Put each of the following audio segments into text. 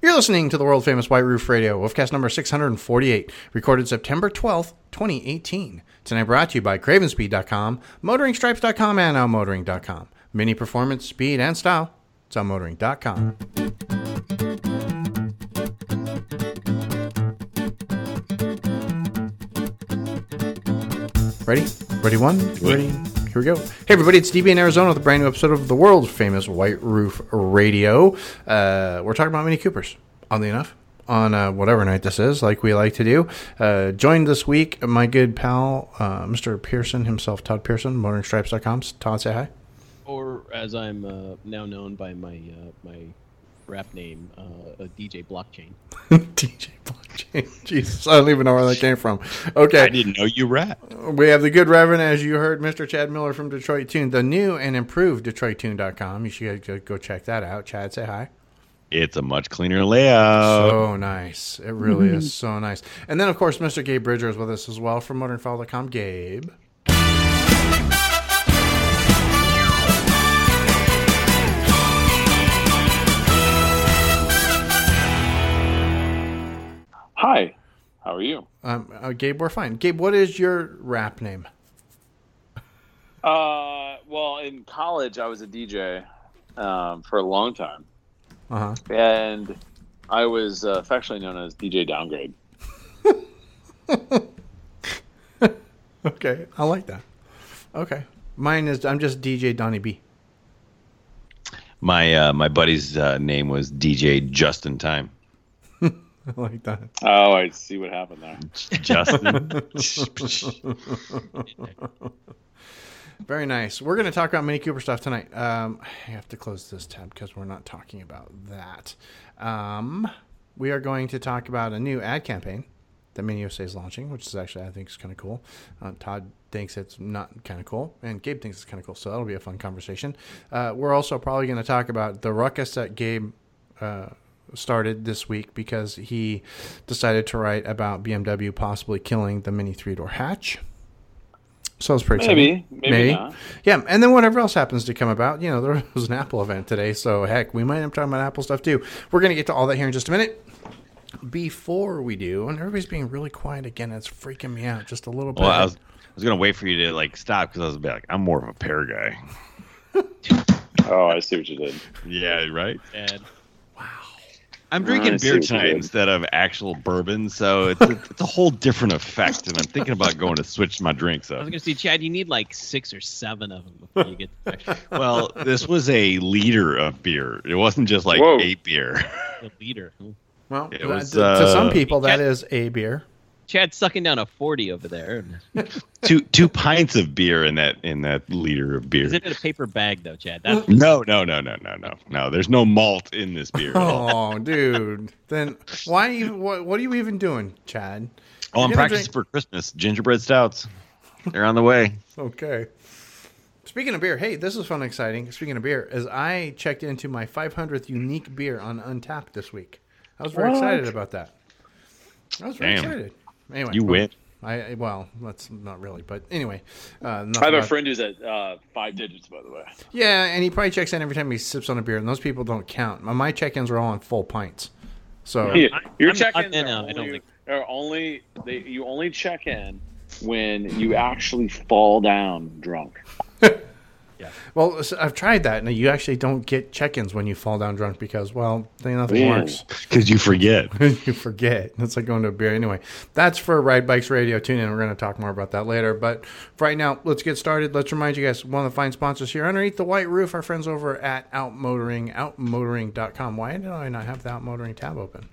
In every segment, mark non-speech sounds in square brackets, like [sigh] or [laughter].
You're listening to the world famous White Roof Radio, Wolfcast number 648, recorded September 12th, 2018. Tonight brought to you by Cravenspeed.com, MotoringStripes.com, and OutMotoring.com. Mini performance, speed, and style. It's OutMotoring.com. Ready? Ready one? Ready? Here we go. Hey everybody, it's DB in Arizona with a brand new episode of the world famous White Roof Radio. Uh, we're talking about Mini Coopers, oddly enough, on uh, whatever night this is, like we like to do. Uh, joined this week, my good pal, uh, Mr. Pearson himself, Todd Pearson, MotoringStripes.com. Todd, say hi. or as I'm uh, now known by my uh, my rap name, uh, uh, DJ Blockchain. [laughs] DJ Blockchain. [laughs] Jesus, I don't even know where that came from. Okay. I didn't know you rap. We have the good Reverend, as you heard, Mr. Chad Miller from Detroit Tune, the new and improved DetroitTune.com. You should go, go check that out. Chad, say hi. It's a much cleaner layout. So nice. It really is so nice. And then, of course, Mr. Gabe Bridger is with us as well from MotoringFile.com. Gabe. Hi, how are you? Um, uh, Gabe, we're fine. Gabe, what is your rap name? Uh, well, in college, I was a DJ um, for a long time, Uh huh. and I was uh, affectionately known as DJ Downgrade. [laughs] Okay. I like that. Okay. Mine is, I'm just DJ Donnie B. My uh, my buddy's uh, name was DJ Just in Time. I [laughs] like that. Oh, I see what happened there. Justin. [laughs] Very nice. We're going to talk about Mini Cooper stuff tonight. Um, I have to close this tab because we're not talking about that. Um, we are going to talk about a new ad campaign that Mini USA is launching, which is actually I think is kind of cool. Uh, Todd thinks it's not kind of cool, and Gabe thinks it's kind of cool. So that'll be a fun conversation. Uh, we're also probably going to talk about the ruckus that Gabe. Uh, started this week because he decided to write about BMW possibly killing the mini three door hatch. So it's pretty Maybe, exciting. maybe, not. Yeah, and then whatever else happens to come about, you know, [laughs] there was an Apple event today, so heck, we might end up talking about Apple stuff too. We're going to get to all that here in just a minute. Before we do, and everybody's being really quiet again, it's freaking me out just a little bit. well, I was I was gonna wait for you to like stop because I was be like, I'm more of a pair guy. [laughs] Oh, I see what you did. Yeah, right. And I'm drinking see beer tonight instead of actual bourbon, so it's a, it's a whole different effect. And I'm thinking about going to switch my drinks up. I was gonna say, Chad, you need like six or seven of them before you get the, extra- [laughs] Well, this was a liter of beer. It wasn't just like Whoa. eight beer. the leader. well, it that- was, to, to some uh, people, that is a beer. Chad's sucking down a forty over there. [laughs] two two pints of beer in that in that liter of beer. Is it in a paper bag though, Chad? That's No, no, no, no, no, no, no. There's no malt in this beer. At all. Oh, dude. Then why even, what, what are you even doing, Chad? Oh, I'm You're gonna practicing for Christmas. Gingerbread stouts. They're on the way. Okay. Speaking of beer, hey, this is fun and exciting. Speaking of beer, as I checked into my 500th unique beer on Untappd this week, I was very What? excited about that. I was very Damn. excited. Anyway, You win. I I- well, that's not really, but anyway. Uh, I have a friend who's at uh, five digits, by the way. Yeah, and he probably checks in every time he sips on a beer, and those people don't count. My, my check-ins are all on full pints. So Yeah, Your I'm- check-ins I'm- are, no, I don't only, think- are only they, you only check in when you actually fall down drunk. [laughs] Well, I've tried that, and you actually don't get check-ins when you fall down drunk because, well, they, nothing Man. works. Because you forget. [laughs] you forget. It's like going to a beer. Anyway, that's for Ride Bikes Radio. Tune in. We're going to talk more about that later. But for right now, let's get started. Let's remind you guys, one of the fine sponsors here underneath the white roof, our friends over at Outmotoring, outmotoring.com. Why did I not have the Outmotoring tab open?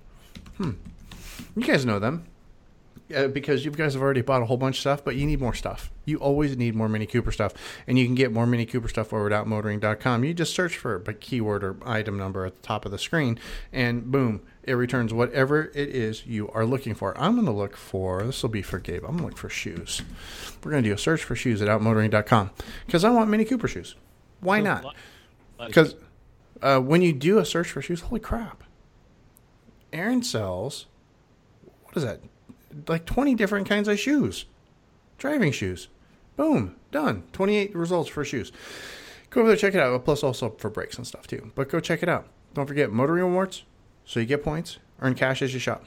Hmm. You guys know them. Uh, because you guys have already bought a whole bunch of stuff, but you need more stuff. You always need more Mini Cooper stuff. And you can get more Mini Cooper stuff over at outmotoring.com. You just search for a keyword or item number at the top of the screen, and boom, it returns whatever it is you are looking for. I'm going to look for, this will be for Gabe, I'm going to look for shoes. We're going to do a search for shoes at outmotoring.com because I want Mini Cooper shoes. Why not? Because uh, when you do a search for shoes, holy crap. Aaron sells, what is that? Like 20 different kinds of shoes. Driving shoes. Boom. Done. 28 results for shoes. Go over there, check it out. Plus, also for brakes and stuff, too. But go check it out. Don't forget, Motoring Rewards, So you get points, earn cash as you shop.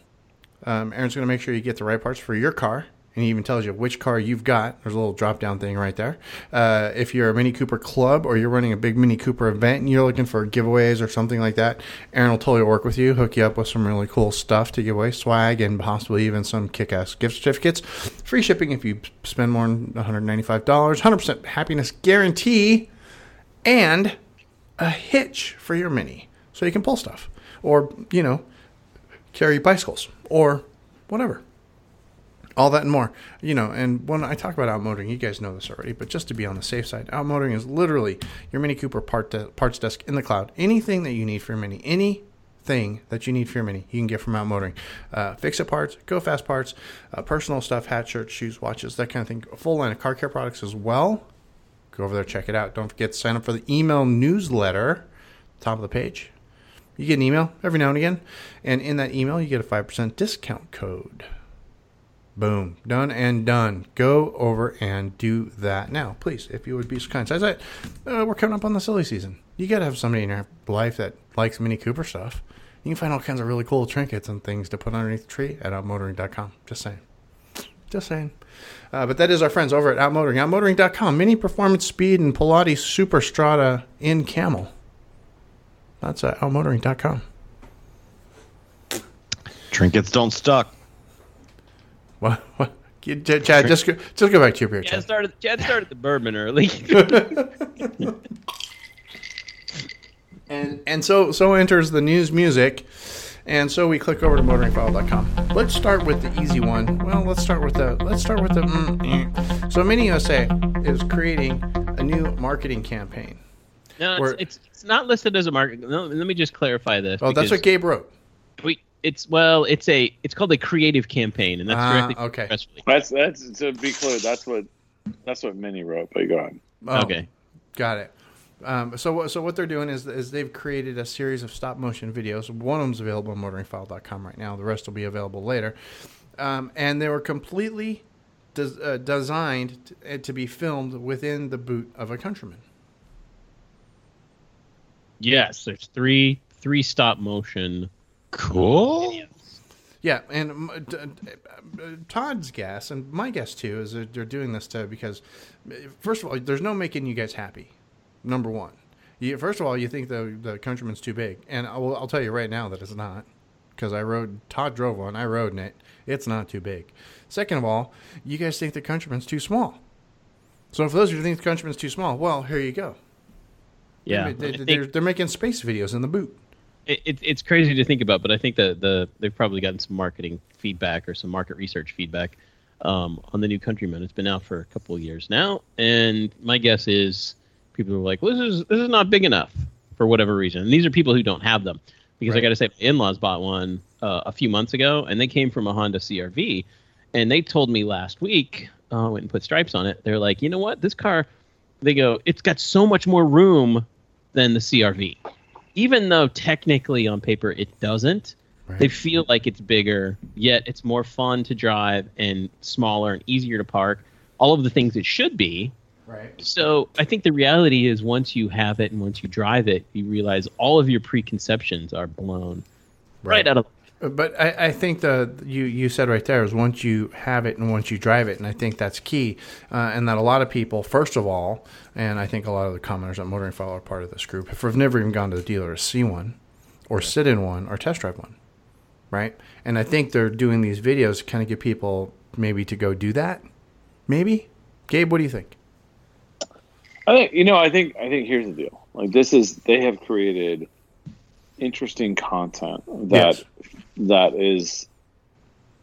Um, Aaron's going to make sure you get the right parts for your car, and he even tells you which car you've got. There's a little drop down thing right there. Uh, if you're a Mini Cooper club or you're running a big Mini Cooper event and you're looking for giveaways or something like that, Aaron will totally work with you, hook you up with some really cool stuff to give away, swag, and possibly even some kick ass gift certificates. Free shipping if you spend more than $195, 100% happiness guarantee, and a hitch for your Mini so you can pull stuff or, you know, carry bicycles or whatever. All that and more. You know, and when I talk about outmotoring, you guys know this already, but just to be on the safe side, outmotoring is literally your Mini Cooper part de- parts desk in the cloud. Anything that you need for your Mini, anything that you need for your Mini, you can get from outmotoring. Uh, fix it parts, go fast parts, uh, personal stuff, hat, shirts, shoes, watches, that kind of thing. A full line of car care products as well. Go over there, check it out. Don't forget to sign up for the email newsletter, top of the page. You get an email every now and again, and in that email, you get a 5% discount code. Boom. Done and done. Go over and do that now, please, if you would be so kind. So, as I, uh, we're coming up on the silly season. You got to have somebody in your life that likes Mini Cooper stuff. You can find all kinds of really cool trinkets and things to put underneath the tree at outmotoring.com. Just saying. Just saying. Uh, but that is our friends over at Outmotoring. Outmotoring.com. Mini Performance Speed and Pilates Super Strata in Camel. That's uh, outmotoring.com. Trinkets don't stuck. What? What? Chad, just go, just go back to your beer, Chad Chad. started. Chad started the bourbon early. [laughs] And and so so enters the news music, and so we click over to motoringfile.com. Let's start with the easy one. Well, let's start with the let's start with the. Mm, mm. So Mini USA is creating a new marketing campaign. no, it's, it's it's not listed as a market. No, let me just clarify this. Oh, that's what Gabe wrote. We. It's well, it's a it's called a creative campaign, and that's Ah, directly from okay. the press release. That's that's to be clear. That's what that's what Mini wrote. But go on. Oh, Okay. Got it. Um, so, what- so what they're doing is, is they've created a series of stop motion videos. One of them's available on motoringfile.com right now. The rest will be available later. Um, and they were completely des- uh, designed to, uh, to be filmed within the boot of a countryman. Yes, there's three three stop motion. Cool. Yeah, and d- d- uh, Todd's guess and my guess too is that they're doing this to because, first of all, there's no making you guys happy. Number one, you, first of all, you think the the Countryman's too big, and I'll, I'll tell you right now that it's not because I rode Todd drove one, I rode in it. It's not too big. Second of all, you guys think the Countryman's too small. So for those of you who think the Countryman's too small, well, here you go. Yeah, they, I they, think- they're, they're making space videos in the boot. It, it, it's crazy to think about, but I think that the they've probably gotten some marketing feedback or some market research feedback um, on the new Countryman. It's been out for a couple of years now, and my guess is people are like, well, "This is this is not big enough for whatever reason." And these are people who don't have them because I got to say, my in-laws bought one uh, a few months ago, and they came from a Honda CRV, and they told me last week, uh, went and put stripes on it. They're like, you know what, this car, they go, it's got so much more room than the CRV even though technically on paper it doesn't, Right. they feel like it's bigger, yet it's more fun to drive and smaller and easier to park. All of the things it should be. Right. So I think the reality is once you have it and once you drive it, you realize all of your preconceptions are blown right, out of. But I, I think the you you said right there is once you have it and once you drive it, and I think that's key, uh, and that a lot of people, first of all, and I think a lot of the commenters on Motoring File are part of this group, have never even gone to the dealer to see one, or sit in one, or test drive one, right? And I think they're doing these videos to kind of get people maybe to go do that, maybe. Gabe, what do you think? I think you know. I think I think here's the deal. Like this is they have created interesting content that Yes. That is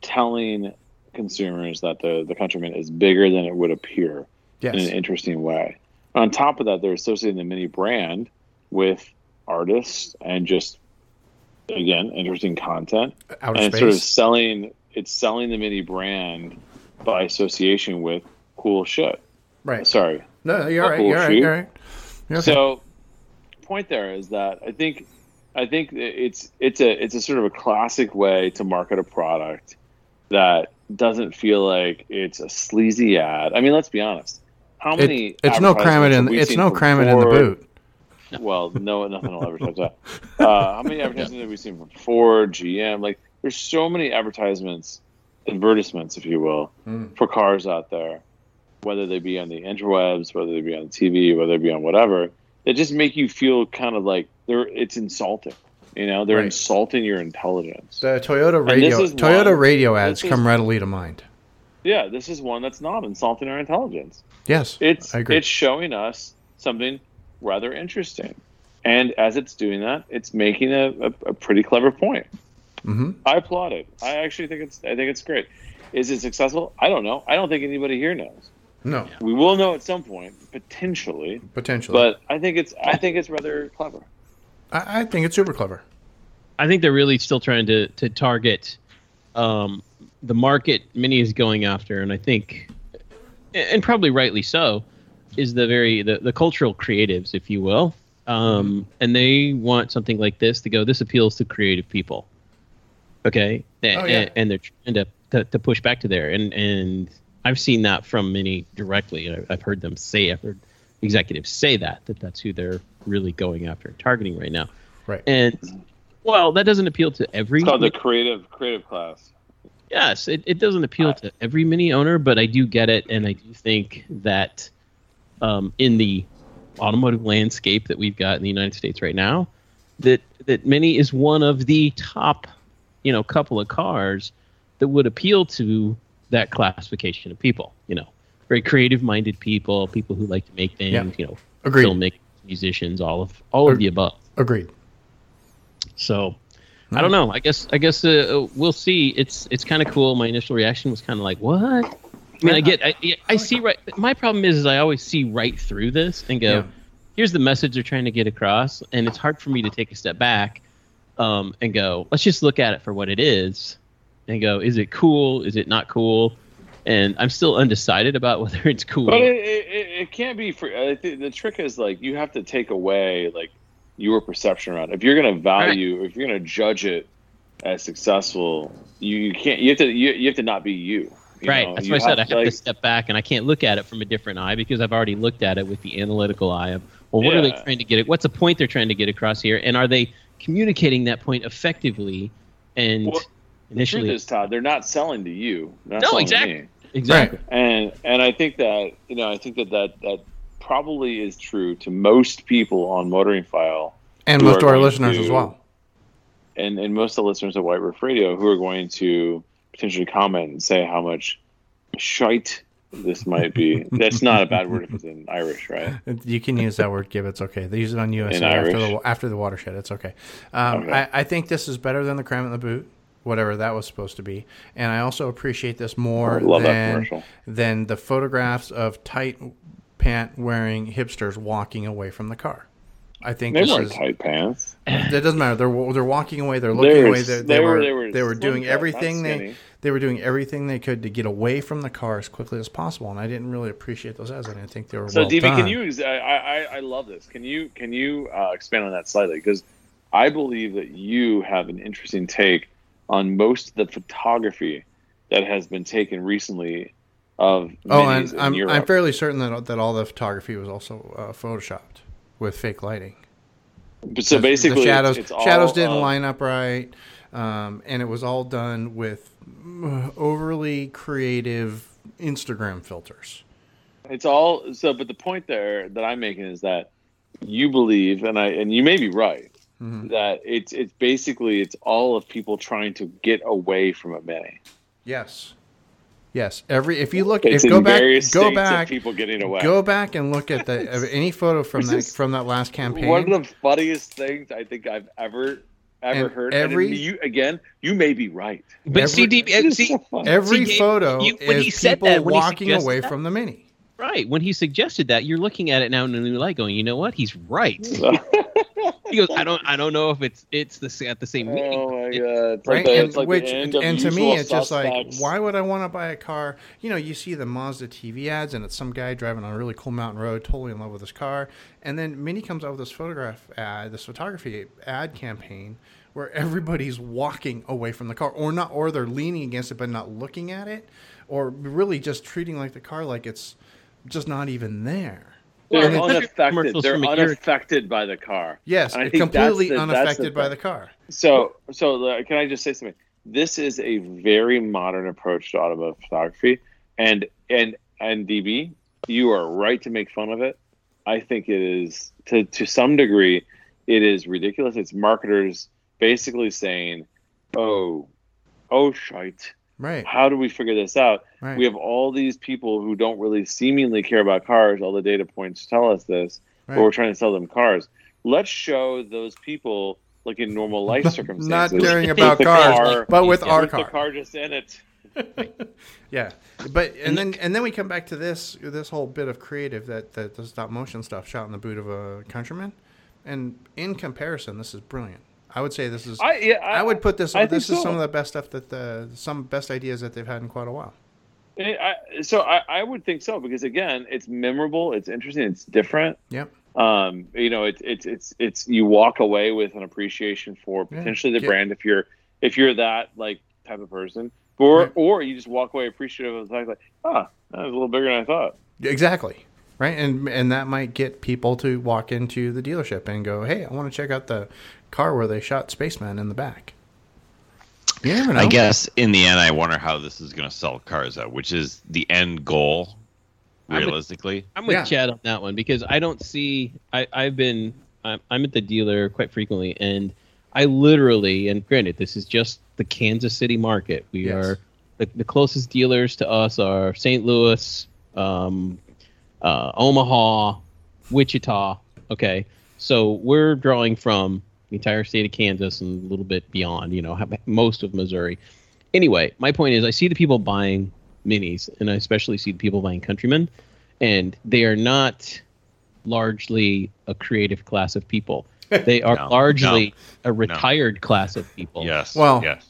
telling consumers that the the countryman is bigger than it would appear in an interesting way. On top of that, they're associating the mini brand with artists and just again interesting content Outer and it's sort of selling it's selling the mini brand by association with cool shit. Right. Sorry. No, you're right. cool You're right. You're right. You're okay. So, point there is that I think I think it's it's a it's a sort of a classic way to market a product that doesn't feel like it's a sleazy ad. I mean, let's be honest. How many? It- it's no cram it in. It's no cram it in the boot. well, no, nothing will ever touch that. Uh, how many [laughs] advertisements have we seen from Ford, GM? Like, there's so many advertisements, advertisements, if you will, Mm. for cars out there, whether they be on the interwebs, whether they be on TV, whether they be on whatever, that just make you feel kind of like they're it's insulting. You know, they're Right. insulting your intelligence. The Toyota radio Toyota one- radio ads is- come readily to mind. Yeah, this is one that's not insulting our intelligence. Yes, It's I agree. it's showing us something rather interesting, and as it's doing that, it's making a, a, a pretty clever point. hmm I applaud it. I actually think it's I think it's great. Is it successful? I don't know. I don't think anybody here knows. No, We will know at some point, potentially, potentially, but I think it's I think it's rather clever. I, I think it's super clever. I think they're really still trying to to target um, the market Mini is going after, and I think, and probably rightly so, is the very the, the cultural creatives, if you will, um, and they want something like this to go. This appeals to creative people. Okay, and, Oh, yeah. and they're trying to, to to push back to there, and and I've seen that from Mini directly. I- I've heard them say, I've heard executives say that that that's who they're really going after, and targeting right now. Right. And well, that doesn't appeal to every. It's called the creative creative class. yes, it, it doesn't appeal to every mini owner, but I do get it, and I do think that um, in the automotive landscape that we've got in the United States right now, that that Mini is one of the top, you know, couple of cars that would appeal to that classification of people. You know, very creative-minded people, people who like to make things. Yeah. You know, Agreed. filmmakers, musicians, all of all of the above. Agreed. So I don't know. I guess I guess uh, we'll see. It's it's kind of cool. My initial reaction was kind of like, "What?" I mean, I get, I, I see right. My problem is, is I always see right through this and go, Yeah. "Here's the message they're trying to get across," and it's hard for me to take a step back um, and go, "Let's just look at it for what it is," and go, "Is it cool? Is it not cool?" And I'm still undecided about [laughs] whether it's cool. But it, it, it- can't be for. I think the trick is like you have to take away like your perception around. it. If you're going to value, if you're going to judge it as successful, you, you can't. You have to. You, you have to not be you. you right. know? That's why I said I have like, to step back and I can't look at it from a different eye because I've already looked at it with the analytical eye of, well, what are they trying to get? At what's the point they're trying to get across here? And are they communicating that point effectively? And Well, The truth is, Todd, they're not selling to you. No, exactly. Exactly. me. exactly. and and I think that you know I think that that that probably is true to most people on Motoring File And most of our listeners to- as well. and and most of the listeners of White Roof Radio who are going to potentially comment and say how much shite this might be. [laughs] That's not a bad word if it's in Irish, right? [laughs] You can use that word, Give. It's okay. They use it on USA In after Irish? the after the watershed. It's okay. Um, Okay. I, I think this is better than the cram in the boot, whatever that was supposed to be. And I also appreciate this more I love that than than the photographs of tight pant wearing hipsters walking away from the car. I think They weren't is. tight pants. It doesn't matter. They're they're walking away. They're looking were- away. They, they, they were, were- they they were doing slim cut, not everything they they were doing everything they could to get away from the car as quickly as possible. And I didn't really appreciate those ads. I didn't think they were So, well DB, can you? I, I I love this. Can you can you uh, expand on that slightly? Because I believe that you have an interesting take on most of the photography that has been taken recently of Oh, and I'm Europe. I'm fairly certain that that all the photography was also uh, photoshopped with fake lighting. But so The- basically, the shadows shadows all, didn't uh, line up right, um, and it was all done with uh, overly creative Instagram filters. It's all so. But the point there that I'm making is that you believe, and I and you may be right, Mhm. that it's it's basically it's all of people trying to get away from a mini. Yes, yes. Every if you look, It's if in go back, various go states back, of people getting away. go back and look at the [laughs] any photo from that that is from that last campaign. One of the funniest things I think I've ever ever And heard. every- and you again, you may be right. But Every- see, DB, see, so. Every See, photo you- when is he said people that, when walking suggested away that- from the mini. right when he suggested that, you're looking at it now in a new light, going, you know what? He's right. [laughs] [laughs] He goes, I don't, I don't know if it's it's the at the same meaning. oh my [laughs] god! It's right? like the, and it's like which the and to me, Usual it's just like, why would I want to buy a car? You know, you see the Mazda TV ads, and it's some guy driving on a really cool mountain road, totally in love with his car, and then Mini comes out with this photograph ad, this photography ad campaign, where everybody's walking away from the car, or not, or they're leaning against it but not looking at it, or really just treating like the car like it's just not even there. They're And unaffected. They're from a unaffected by the car. Yes, And I think completely the- that's the unaffected by the car. So, so uh, can I just say something? This is a very modern approach to automotive photography, and and and DB, you are right to make fun of it. I think it is to to some degree, it is ridiculous. It's marketers basically saying, "Oh, oh shite, Right, how do we figure this out?" right. We have all these people who don't really seemingly care about cars. All the data points tell us this, Right. but we're trying to sell them cars. Let's show those people like in normal life [laughs] circumstances, Not caring about cars, car- but with our with the car. car just in it. [laughs] Yeah, but and then and then we come back to this this whole bit of creative that that the stop motion stuff shot in the boot of a countryman, and in comparison, this is brilliant. I would say this is. I, I yeah, I, would put this. I this is so. some of the best stuff that the some best ideas that they've had in quite a while. I, so I, I would think so because again, it's memorable, it's interesting, it's different. Yep. Um, you know, it's it's it's it's you walk away with an appreciation for Yeah. potentially the Yeah. brand if you're if you're that like type of person, or Right. or you just walk away appreciative of the fact like, ah, that was a little bigger than I thought. Exactly. Right, and and that might get people to walk into the dealership and go, "Hey, I want to check out the car where they shot Spaceman in the back." You never know. I guess in the end, I wonder how this is going to sell cars out, which is the end goal, I'm a- realistically. I'm with Yeah. Chad on that one because I don't see. I, I've been. I'm, I'm at the dealer quite frequently, and I literally. And granted, this is just the Kansas City market. We Yes. are the, the closest dealers to us are St. Louis, um, uh, Omaha, Wichita. Okay, so we're drawing from the entire state of Kansas and a little bit beyond. You know, most of Missouri. Anyway, my point is, I see the people buying minis, and I especially see the people buying Countrymen, and they are not largely a creative class of people. [laughs] They are No, largely a retired class of people. Yes. Well- yes.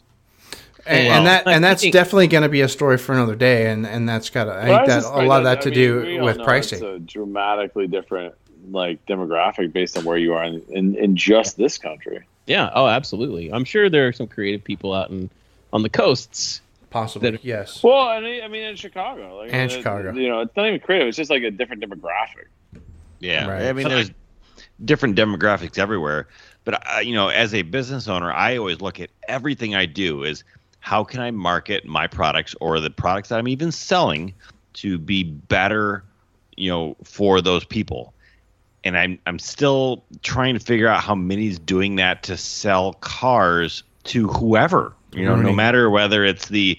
and, Well, and that and that's think- definitely going to be a story for another day, and and that's got I think that a lot of that I to mean, we do all with know pricing. It's a dramatically different like demographic based on where you are in in, in just this country. Yeah. Oh, absolutely. I'm sure there are some creative people out in on the coasts. Possibly, that- yes. Well, I mean, I mean in Chicago, like, And uh, Chicago. you know, it's not even creative. It's just like a different demographic. Yeah, Right. I mean, there's different demographics everywhere, but uh, you know, as a business owner, I always look at everything I do is how can I market my products or the products that I'm even selling to be better, you know, for those people. And I'm I'm still trying to figure out how Mini's doing that to sell cars to whoever, you know, no matter whether it's the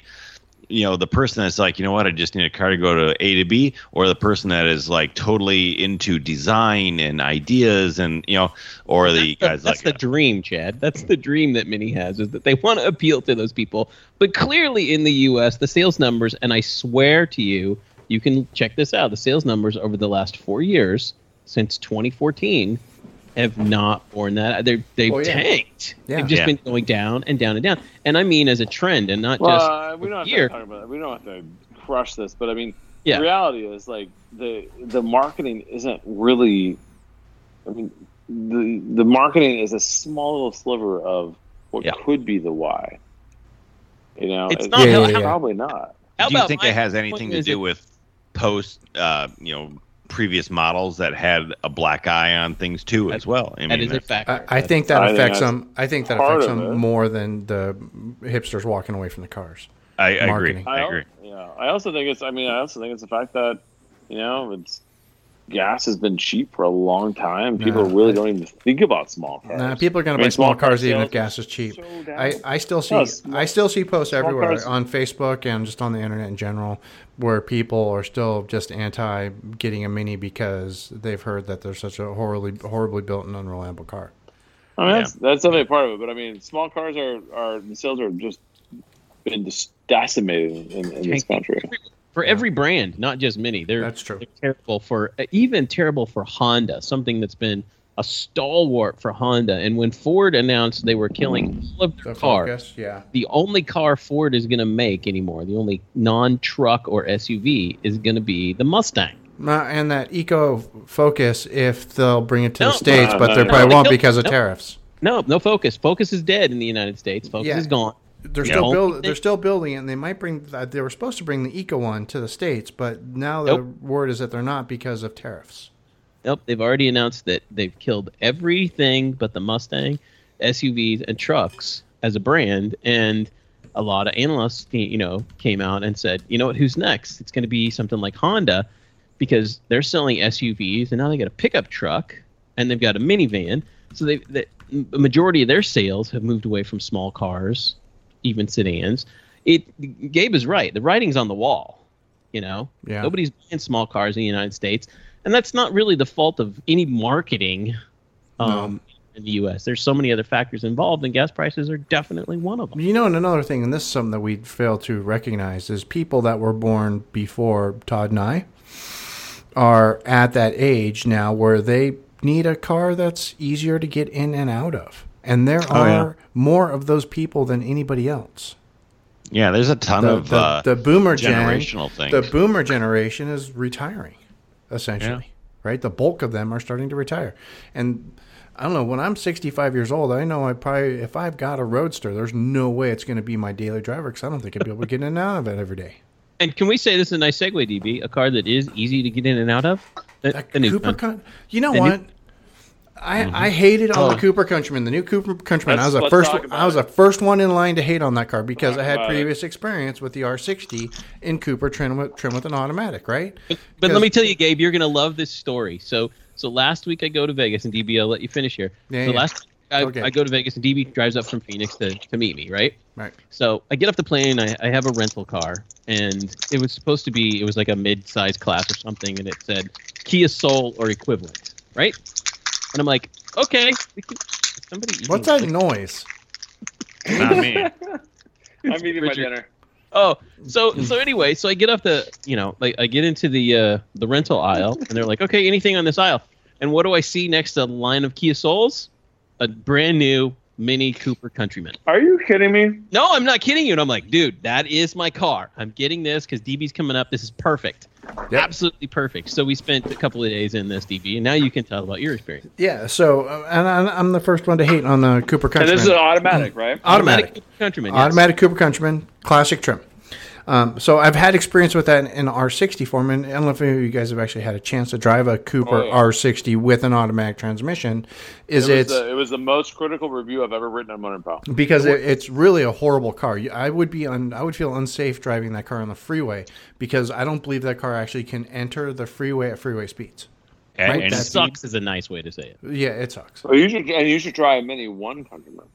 you know the person that's like you know what i just need a car to go to a to b or the person that is like totally into design and ideas and you know or the guys That's like the dream, Chad. That's the dream that Mini has is that they want to appeal to those people. But clearly in the U.S., the sales numbers, and I swear to you, you can check this out. The sales numbers over the last four years since 2014 have not borne that. They're, they've Oh, yeah. tanked. Yeah. They've just Yeah. been going down and down and down. And I mean as a trend and not Well, just uh, we don't have here. to talk about that. We don't have to crush this, but I mean, Yeah. the reality is like the the marketing isn't really. I mean, the the marketing is a small little sliver of what Yeah. could be the why. You know, It's It- not- Yeah, it's yeah, yeah. probably not. How do you think it has anything to do if- with post uh you know previous models that had a black eye on things too as well i mean that is a that's- factor. I, I think that I think affects that's them. I think that affects them it. more than the hipsters walking away from the cars. i, I agree marketing. i agree Yeah, I also think it's. I mean, I also think it's the fact that you know it's gas has been cheap for a long time. People Nah, really I- don't even think about small cars. Nah, people are going I to mean, buy small small cars even if gas is cheap. so. I, I still see No, small- I still see posts everywhere cars- on Facebook and just on the internet in general where people are still just anti getting a mini because they've heard that they're such a horribly horribly built and unreliable car. I mean, that's that's definitely part of it. But I mean, small cars are are the sales are just been just decimated in, in this country. For every brand, not just Mini. They're That's true. They're terrible for even terrible for Honda, something that's been a stalwart for Honda. And when Ford announced they were killing all of their The cars, Focus, yeah. the only car Ford is going to make anymore, the only non-truck or SUV is going to be the Mustang. Uh, and that Eco Focus if they'll bring it to No. the states, No, but no, they no. probably No, won't because of don't. tariffs. No, no Focus. Focus is dead in the United States. Focus Yeah. is gone. They're Yeah. still Only build, They're still building it, and they might bring. Uh, they were supposed to bring the Eco one to the states, but now the Nope. word is that they're not because of tariffs. Nope, they've already announced that they've killed everything but the Mustang, SUVs, and trucks as a brand, and a lot of analysts, you know, came out and said, you know what, who's next? It's going to be something like Honda, because they're selling SUVs, and now they got a pickup truck, and they've got a minivan. So they, the majority of their sales have moved away from small cars, even sedans. It Gabe is right. The writing's on the wall. You know, Yeah. nobody's buying small cars in the United States, and that's not really the fault of any marketing. Um, In the U.S., there's so many other factors involved, and gas prices are definitely one of them. You know, and another thing, and this is something that we fail to recognize, is people that were born before Todd and I are at that age now where they need a car that's easier to get in and out of. And there Oh, are yeah. more of those people than anybody else. Yeah, there's a ton The, of the, uh, the boomer gen, generational things. the boomer generation is retiring, essentially, right? The bulk of them are starting to retire. And I don't know, when I'm 65 years old, I know I probably, if I've got a roadster, there's no way it's going to be my daily driver because I don't think I'd be able to get in and out of it every day. And can we say this is a nice segue, DB? A car that is easy to get in and out of. The, the new Cooper, one. Con- you know The new- what? I, I mm-hmm. hated on the Oh. Cooper Countryman, the new Cooper Countryman. I was Let's- the let's first. I was it. the first one in line to hate on that car because Talk I had about it. previous experience with the R60 in Cooper trim with, trim with an automatic, right? But, but let me tell you, Gabe, you're gonna love this story. So, so last week I go to Vegas and DB. I'll let you finish here. Yeah, so yeah. last I, Okay. I go to Vegas and DB drives up from Phoenix to, to meet me, right? Right. So I get off the plane. I, I have a rental car, and it was supposed to be it was like a mid-size class or something, and it said Kia Soul or equivalent, right? And I'm like, okay, somebody. What's that noise? Not [laughs] me. I'm eating my dinner. Oh, so so anyway, so I get off the you know like I get into the uh, the rental aisle, and they're like, okay, anything on this aisle? And what do I see next to the line of Kia Souls? A brand new Mini Cooper Countryman. Are you kidding me? No, I'm not kidding you. And I'm like, dude, that is my car. I'm getting this because DB's coming up. This is perfect. Yep. Absolutely perfect. So we spent a couple of days in this DB, and now you can tell about your experience. Yeah. So, uh, and I'm, I'm the first one to hate on the Cooper And Countryman. this is automatic, right? automatic. Cooper Countryman. yes. Automatic Cooper Countryman, classic trim. Um, so I've had experience with that in R60 form, and I don't know if any of you guys have actually had a chance to drive a Cooper Oh, yeah. R60 with an automatic transmission. Is It was, it's the, it was the most critical review I've ever written on Motor Pal. because it, it's really a horrible car. I would be un, I would feel unsafe driving that car on the freeway because I don't believe that car actually can enter the freeway at freeway speeds. And, Right, and that's- sucks is a nice way to say it. Yeah, it sucks. Well, you should and you should try a Mini One Countryman.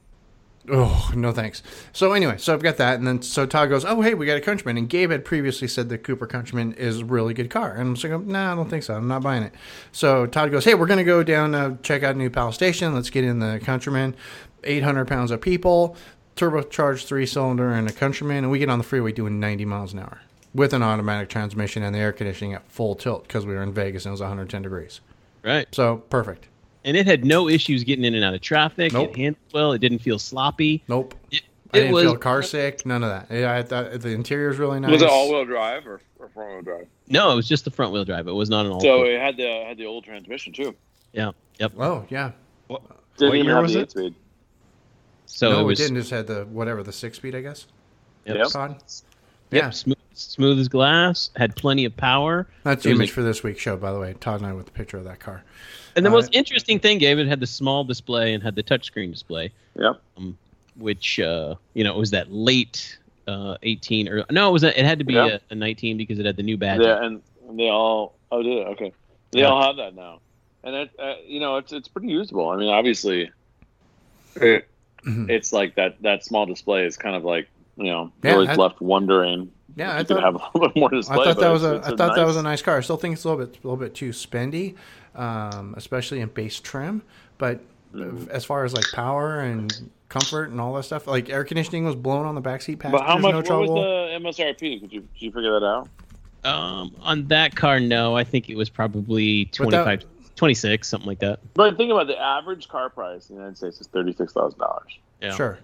Oh, no thanks. So anyway, so I've got that, and then so Todd goes, "Oh, hey, we got a Countryman." And Gabe had previously said the Cooper Countryman is a really good car, and I'm like, "Nah, I don't think so. I'm not buying it." So Todd goes, "Hey, we're gonna go down uh, check out New Pal Station. Let's get in the Countryman. 800 pounds of people, turbocharged three cylinder, and a Countryman, and we get on the freeway doing 90 miles an hour with an automatic transmission and the air conditioning at full tilt because we were in Vegas and it was 110 degrees. Right. So perfect. And it had no issues getting in and out of traffic. Nope. It handled well. It didn't feel sloppy. Nope. It, I it didn't was feel car sick. None of that. Yeah, I thought the interior is really nice. Was it all wheel drive or, or front wheel drive? no, it was just the front wheel drive. It was not an all. So it had the had the old transmission too. yeah. Yep. Oh yeah. what, Didn't what year was it? speed. So no, it it, didn't. Just had the whatever the six speed, I guess. Yep. Yep. Todd. Yep, Yeah, smooth, smooth as glass. Had plenty of power. that's the image a- for this week's show, by the way. Todd and I with the picture of that car. And the Uh, most interesting thing, Gabe, it had the small display and had the touchscreen display, Yep. which uh, you know it was that late uh, 18 or no, it was a, it had to be Yeah. a, a 19 because it had the new badge. Yeah, and, and they all oh did it? Okay. They Yeah. all have that now, and it uh, you know it's it's pretty usable. I mean, obviously, it, it's like that that small display is kind of like you know Yeah, you're always I- left wondering. Yeah, I thought- have a little bit more display. I thought that was it's- a. it's I thought that was a nice- nice car. I still think it's a little bit, a little bit too spendy, um, especially in base trim. But Mhm. as far as like power and comfort and all that stuff, like air conditioning was blown on the backseat But how passengers, much? no what trouble. was the MSRP? Could you did you figure that out? Um, on that car, no, I think it was probably 25, 26, something like that. But think about the average car price in the United States is thirty six thousand dollars. Yeah. Sure.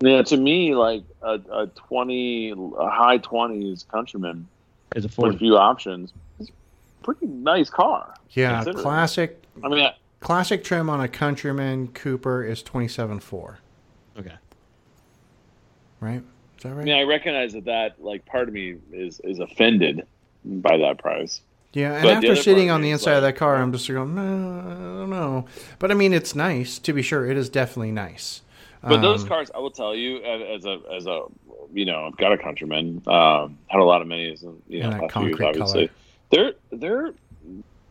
Yeah, to me, like a, a twenty, a high twenties Countryman As a with a few options, is a pretty nice car. Yeah, classic I mean, I- classic trim on a Countryman Cooper is twenty seven four. Okay. Right? Is that right? I mean, I recognize that that like part of me is is offended by that price. Yeah, and But after sitting on the is, inside of that car, I'm just going, no, mm, I don't know. But I mean, it's nice to be sure. It is definitely nice. But those Um, cars, I will tell you, as a as a you know, I've got a countryman, um, had a lot of minis, and you know, And that past years, concrete obviously, they're they're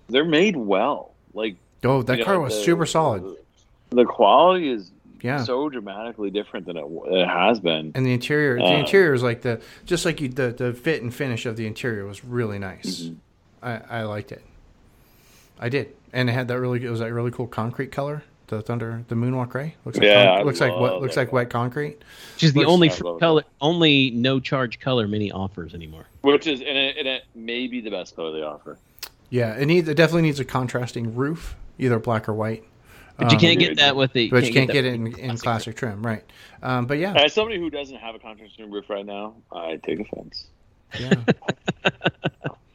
they're made well. Like oh, that you know, car was the- super solid. The quality is Yeah. so dramatically different than it, it has been. And the interior, the Uh, interior is like the just like you, the the fit and finish of the interior was really nice. Mm-hmm. I, I liked it. I did, and it had that really it was that really cool concrete color. The thunder, the moonwalk gray looks like Yeah, con- looks like what looks that like wet concrete. Which is the Looks- only I fr- color, only no charge color mini offers anymore. Which is and it, and it may be the best color they offer. Yeah, it needs it definitely needs a contrasting roof, either black or white. But you Um, can't get that with the. but you can't get that it in, with the in classic trim, right? Um, but yeah, As somebody who doesn't have a contrasting roof right now, I take offense. yeah. [laughs]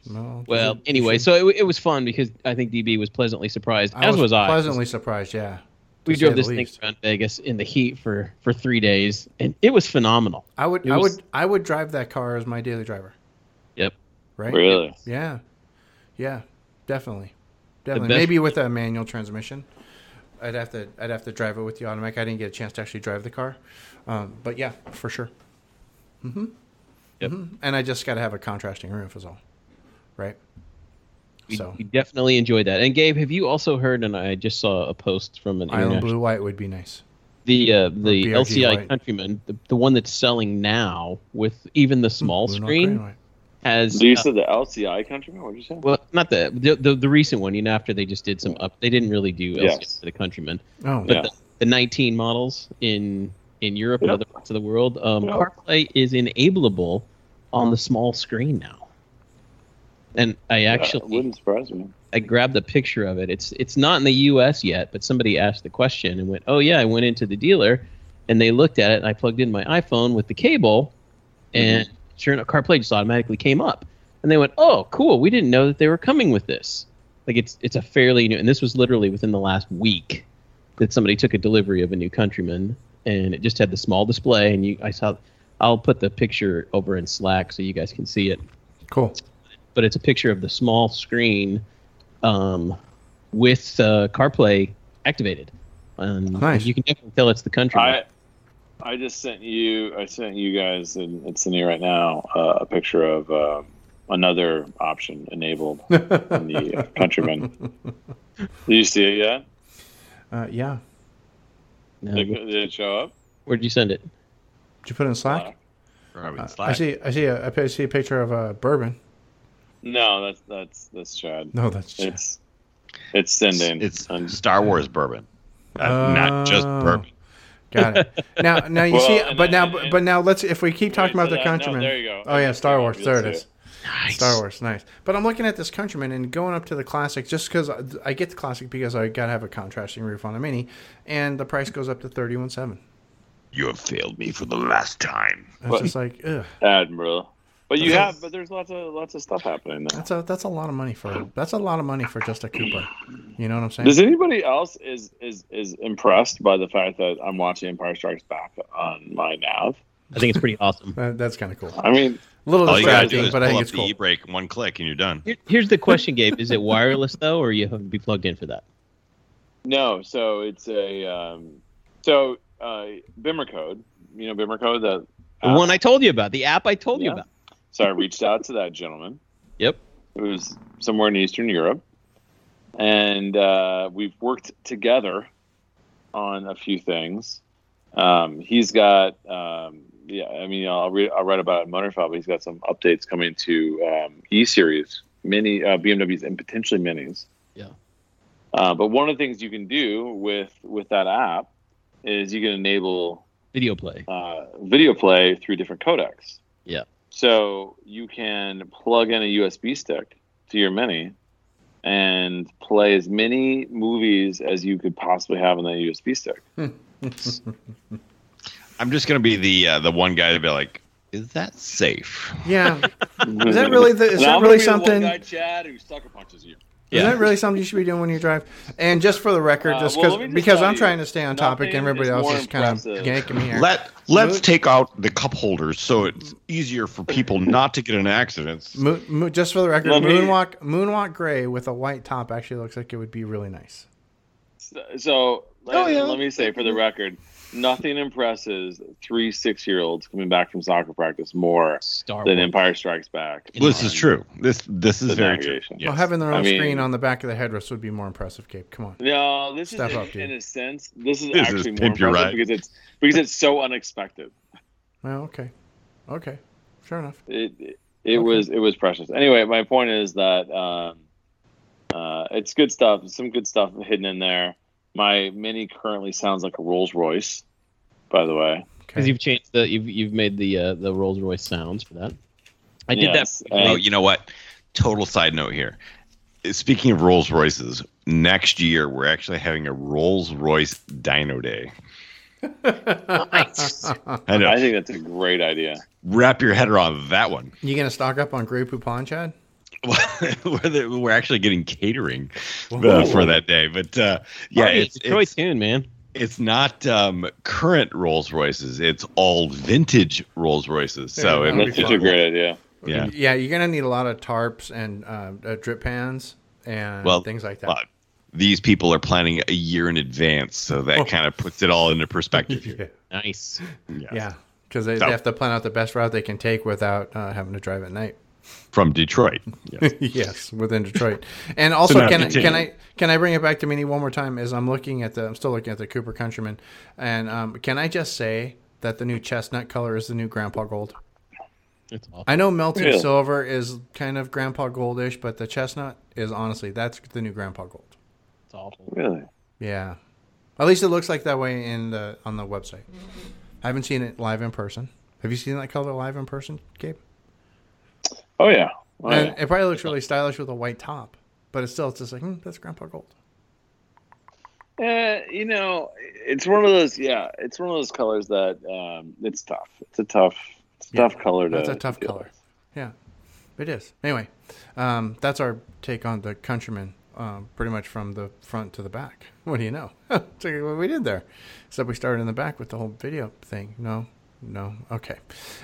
well, Well, you should- anyway, you should- so it, it was fun because I think DB was pleasantly surprised, I as was, I. pleasantly surprised. Yeah, we drove the this thing around Vegas in the heat for for three days, and it was phenomenal. I would, It I was- would, I would drive that car as my daily driver. Yep. Right. Really? Yeah. Yeah. Definitely. Definitely. Maybe with a manual transmission. I'd have to. I'd have to drive it with the automatic. I didn't get a chance to actually drive the car, um, but yeah, for sure. Mm-hmm. Yep. hmm And I just got to have a contrasting roof, is all. Right. We, so we definitely enjoyed that. And Gabe, have you also heard? And I just saw a post from an island international blue white would be nice. the uh, the BRG LCI white. Countryman, the, the one that's selling now with even the small Blue, screen gray has So you uh, said the LCI Countryman? What did you say? well, not the, the the the recent one. You know, after they just did some up, they didn't really do LCI Yes. for the Countryman, Oh, but Yeah. the, the 19 models in in Europe and other parts of the world, um, Yep. CarPlay is enableable on the small screen now. And I actually it wouldn't surprise me. I grabbed a picture of it. It's it's not in the U.S. yet, but somebody asked the question and went, "Oh yeah, I went into the dealer, and they looked at it, and I plugged in my iPhone with the cable, mm-hmm. and sure enough, CarPlay just automatically came up." And they went, "Oh, cool! We didn't know that they were coming with this. Like it's it's a fairly new, and this was literally within the last week that somebody took a delivery of a new Countryman, and it just had the small display, and you I saw. I'll put the picture over in Slack so you guys can see it cool. But it's a picture of the small screen um, with uh, CarPlay activated. Um, Nice. You can definitely tell it's the country. I I just sent you I sent you guys and it's in here right now uh, a picture of uh, another option enabled [laughs] in the uh, Countryman. Did you see it yet? Uh, yeah. No, Did, it- did it show up? where'd you send it? Did you put it in Slack? Probably Uh, I see. I see. A, I see a picture of uh, bourbon. No, that's that's that's Chad. No, that's It's it's sending. It's And- Star Wars bourbon, Uh, not just Oh. bourbon. Got it. [laughs] Now, now you Well, see, but then- now, and- but now, let's if we keep talking about the that- no, Countryman. there you go. Oh yeah, Star Wars. You'll There it see is. Nice. Star Wars, nice. But I'm looking at this Countryman and going up to the Classic just because I get the Classic because I gotta have a contrasting roof on a Mini, and the price goes up to thirty one seven. You have failed me for the last time. It's What? just like, ugh, Admiral. But you Okay. have, but there's lots of lots of stuff happening there. that's a that's a lot of money for that's a lot of money for just a Cooper. You know what I'm saying? Does anybody else is is is impressed by the fact that I'm watching Empire Strikes Back on my nav? I think it's pretty awesome. That- that's kind of cool. I mean, A little All you gotta do distracting, is but I think up it's the cool. e-brake, one click, and you're done. Here- Here's the question, Gabe: Is it wireless though, or you have to be plugged in for that? no. So it's a um, so uh, BimmerCode. You know BimmerCode. That The one I told you about, the app I told you about. So I reached out to that gentleman. Yep. It was somewhere in Eastern Europe, and uh, we've worked together on a few things. Um, he's got, um, yeah, I mean, I'll, read, I'll write about it in Motorfile, but he's got some updates coming to um, E Series, mini uh, BMWs, and potentially minis. Yeah. Uh, but one of the things you can do with with that app is you can enable Video play. uh, video play through different codecs. Yeah. So you can plug in a USB stick to your Mini and play as many movies as you could possibly have on that USB stick. [laughs] I'm just gonna be the uh, the one guy to be like, "Is that safe?" Yeah. [laughs] Is that really the? Is And that I'm really gonna the one something? guy, Chad, who sucker punches you. Isn't that really something you should be doing when you drive? And just for the record, Uh, just well, because just because I'm you, trying to stay on topic, and everybody is else more is kind of yanking me here. Let let's Moon- take out the cup holders so it's easier for people not to get in accidents. Mo- mo- just for the record, Let me- moonwalk moonwalk gray with a white top actually looks like it would be really nice. So let, Oh, yeah. let me say for the record, nothing impresses three six year olds coming back from soccer practice more Star than Wars. Empire Strikes Back. This is true. This this is The very true. Yes. Well, having their I own mean- screen on the back of the headrest would be more impressive, Gabe. Come on. No, this Step is up, dude. in a sense. This is This is actually more impressive ride. because it's because it's so unexpected. Well, okay, okay, sure enough. It it, it Okay. was it was precious. Anyway, my point is that um, uh, it's good stuff. Some good stuff hidden in there. My Mini currently sounds like a Rolls Royce. By the way, Because Okay. you've changed the you've you've made the uh, the Rolls Royce sounds for that. I did Yes, that. and- Oh, you know what? Total side note here. Speaking of Rolls Royces, next year we're actually having a Rolls Royce Dino Day. Nice. [laughs] I know. I think that's a great idea. Wrap your head around that one. You gonna stock up on Grey Poupon, Chad? [laughs] we're, we're actually getting catering uh, for that day, but uh, yeah, Party, it's, Detroit it's tune, man. it's not um, current Rolls Royces; it's all vintage Rolls Royces. So Yeah, it, that'd That's be a great idea. yeah, Yeah, you're gonna need a lot of tarps and uh, uh, drip pans and Well, things like that. but these people are planning a year in advance, so that Oh. kind of puts it all into perspective. [laughs] yeah, Here. Nice. yeah, because they, So- they have to plan out the best route they can take without uh, having to drive at night. From Detroit. Yes. [laughs] yes, within Detroit. And also, now can I, continue. can I can I bring it back to Mini one more time? As I'm looking at the, I'm still looking at the Cooper Countryman, and um, can I just say that the new chestnut color is the new Grandpa Gold? It's awful. I know melted Really? silver is kind of Grandpa Goldish, but the chestnut is honestly that's the new Grandpa Gold. It's awful. Really? Yeah, at least it looks like that way in the on the website. I haven't seen it live in person. Have you seen that color live in person, Gabe? Oh yeah. Oh, and yeah. it probably looks really stylish with a white top, but it's still it's just like hmm, that's Grandpa Gold. Eh, you know, it's one of those. Yeah, it's one of those colors that um, it's tough. It's a tough, it's a Yeah, tough color. To That's a tough color. with. Yeah, it is. Anyway, um, that's our take on the Countryman, um, pretty much from the front to the back. [laughs] What do you know? [laughs] It's like what we did there. Except we started in the back with the whole video thing. No, no, okay.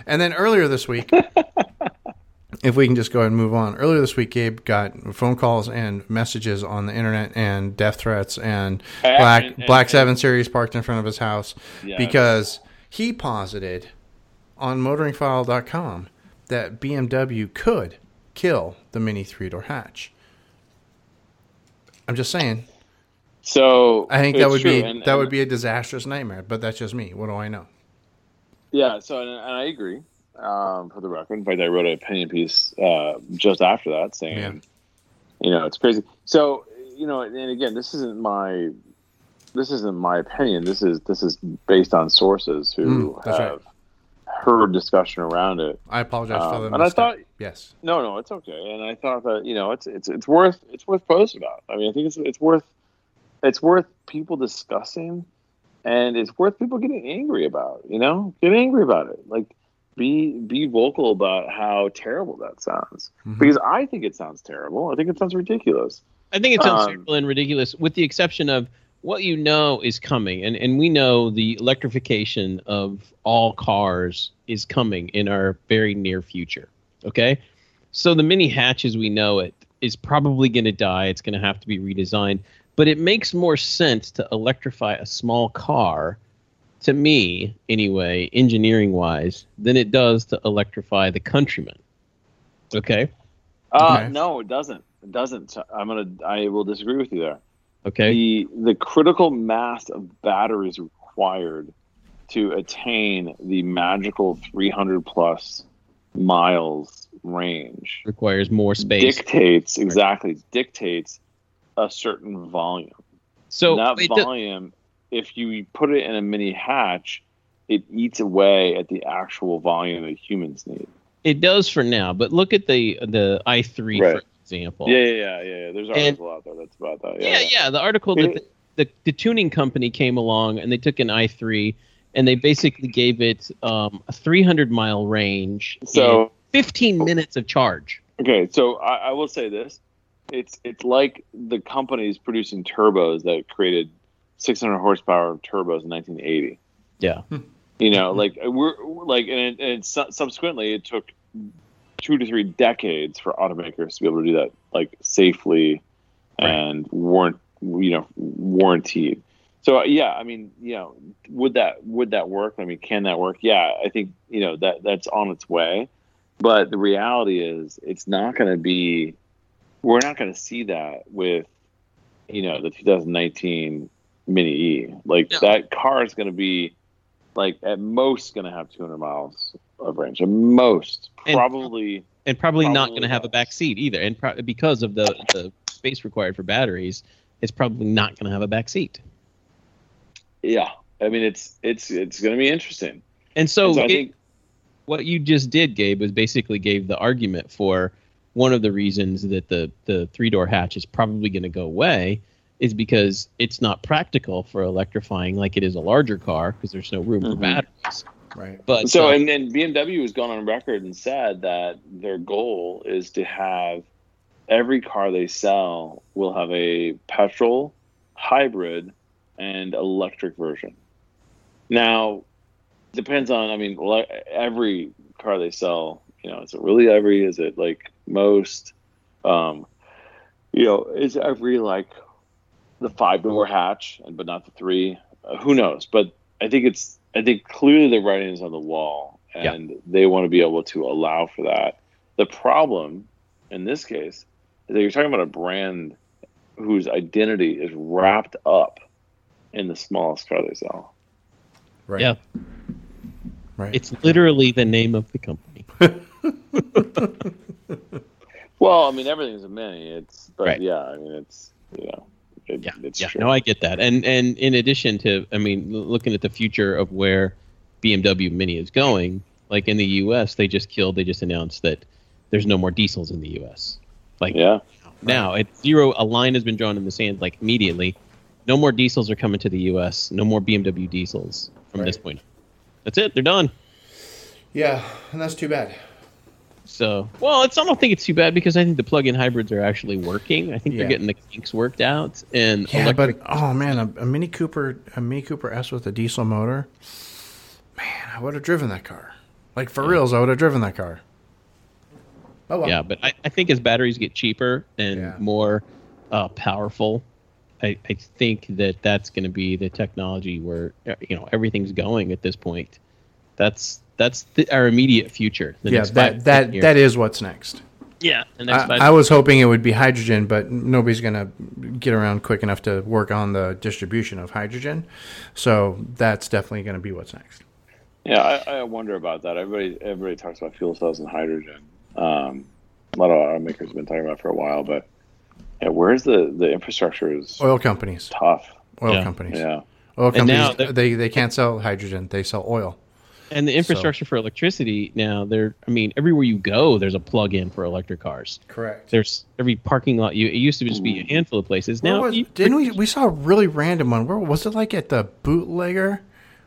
And then earlier this week, [laughs] if we can just go ahead and move on. Earlier this week, Gabe got phone calls and messages on the internet and death threats and Black and- and- Black Seven Series parked in front of his house Yes. because he posited on motoringfile.com that BMW could kill the Mini three door hatch. I'm just saying. So I think that would true, be and- that would be a disastrous nightmare. But that's just me. What do I know? Yeah, so and, and I agree. Um, for the record, in fact, I wrote an opinion piece uh, just after that saying, Yeah. you know, it's crazy. So, you know, and again, this isn't my this isn't my opinion. This is this is based on sources who Mm, that's right. have heard discussion around it. I apologize for Um, the and I thought- yes. No, no, it's okay. And I thought that you know, it's it's it's worth it's worth posting about. I mean, I think it's it's worth it's worth people discussing, and it's worth people getting angry about. You know, get angry about it. Like, be be vocal about how terrible that sounds. Mhm. Because I think it sounds terrible. I think it sounds ridiculous. I think it sounds Um, terrible and ridiculous, with the exception of what you know is coming, and and we know the electrification of all cars is coming in our very near future. Okay, so the mini hatch as we know it is probably going to die. It's going to have to be redesigned, but it makes more sense to electrify a small car. To me, anyway, engineering wise, than it does to electrify the Countryman. Okay. Uh, Okay. No, it doesn't. It doesn't. I'm gonna. I will disagree with you there. Okay. the the critical mass of batteries required to attain the magical 300 plus miles range Requires more space. dictates exactly dictates a certain volume. So that wait, the- volume, if you put it in a mini hatch, it eats away at the actual volume that humans need. It does for now, but look at the the i three Right. for example. Yeah, yeah, yeah, yeah. yeah. There's article out there that's about that. yeah, yeah. The article that the, the, the tuning company came along and they took an i three and they basically gave it um, a 300 mile range, So and 15 minutes of charge. Okay, so I, I will say this: it's it's like the companies producing turbos that created 600 horsepower turbos in 1980. Yeah. Hmm. You know, [laughs] like we're we're like, and, it, and su- subsequently, it took two to three decades for automakers to be able to do that, like safely Right. and warrant, you know, warranted. So uh, yeah, I mean, you know, would that would that work? I mean, can that work? Yeah, I think you know that that's on its way. But the reality is, it's not going to be. We're not going to see that with, you know, the 2019 Mini E. Like No. that car is going to be, like at most going to have 200 miles of range. At most, And- probably. and probably, not going to have a back seat either. And pro- because of the the space required for batteries, it's probably not going to have a back seat. Yeah, I mean, it's it's it's going to be interesting. And so, And so I it- think what you just did, Gabe, was basically gave the argument for one of the reasons that the the three door hatch is probably going to go away is because it's not practical for electrifying like it is a larger car because there's no room for Mhm. batteries. Right. But so uh, and then BMW has gone on record and said that their goal is to have every car they sell will have a petrol, hybrid, and electric version. Now, depends on. I mean, le- every car they sell, you know, is it really every? Is it like most? Um, you know, is every like the five door hatch, and but not the three? Uh, who knows? But I think it's. I think clearly the writing is on the wall, Yeah. and they want to be able to allow for that. The problem, in this case, is that you're talking about a brand whose identity is wrapped up in the smallest car they sell. Right. Yeah. Right. it's literally the name of the company. [laughs] Well, I mean, everything's a mini. It's, but Right. yeah, I mean, it's, you know, it, Yeah, it's yeah. true. No, I get that. And and in addition to, I mean, looking at the future of where BMW Mini is going, like in the U.S., they just killed. They just announced that there's no more diesels in the U.S. Like yeah. now, it's zero. A line has been drawn in the sand, like immediately. No more diesels are coming to the U.S. No more BMW diesels from this point. That's it. They're done. Yeah, and that's too bad. So, well, it's I don't think it's too bad because I think the plug-in hybrids are actually working. I think Yeah. they're getting the kinks worked out, and Yeah, electric. but oh man, a, a Mini Cooper, a Mini Cooper S with a diesel motor. Man, I would have driven that car. Like for reals, I would have driven that car. Oh well. Yeah, but I, I think as batteries get cheaper and Yeah. more uh, powerful, I, I think that that's going to be the technology where uh, you know everything's going at this point. That's that's the, our immediate future. The yeah. That that years. that is what's next. yeah. The next five, I, I was hoping it would be hydrogen, but nobody's gonna get around quick enough to work on the distribution of hydrogen. So that's definitely going to be what's next. Yeah, I, I wonder about that. Everybody, everybody talks about fuel cells and hydrogen. Um, a lot of automakers have been talking about it for a while, but yeah, where's the the infrastructure is Oil companies, tough. oil Yeah. companies, Yeah, oil And now companies. they're- They they can't sell hydrogen; they sell oil. And the infrastructure for electricity now. There, I mean, everywhere you go, there's a plug-in for electric cars. Correct. There's every parking lot. You it used to just be a handful of places. Where Now, was, you- didn't we? We saw a really random one. Where was it? Like at the bootlegger?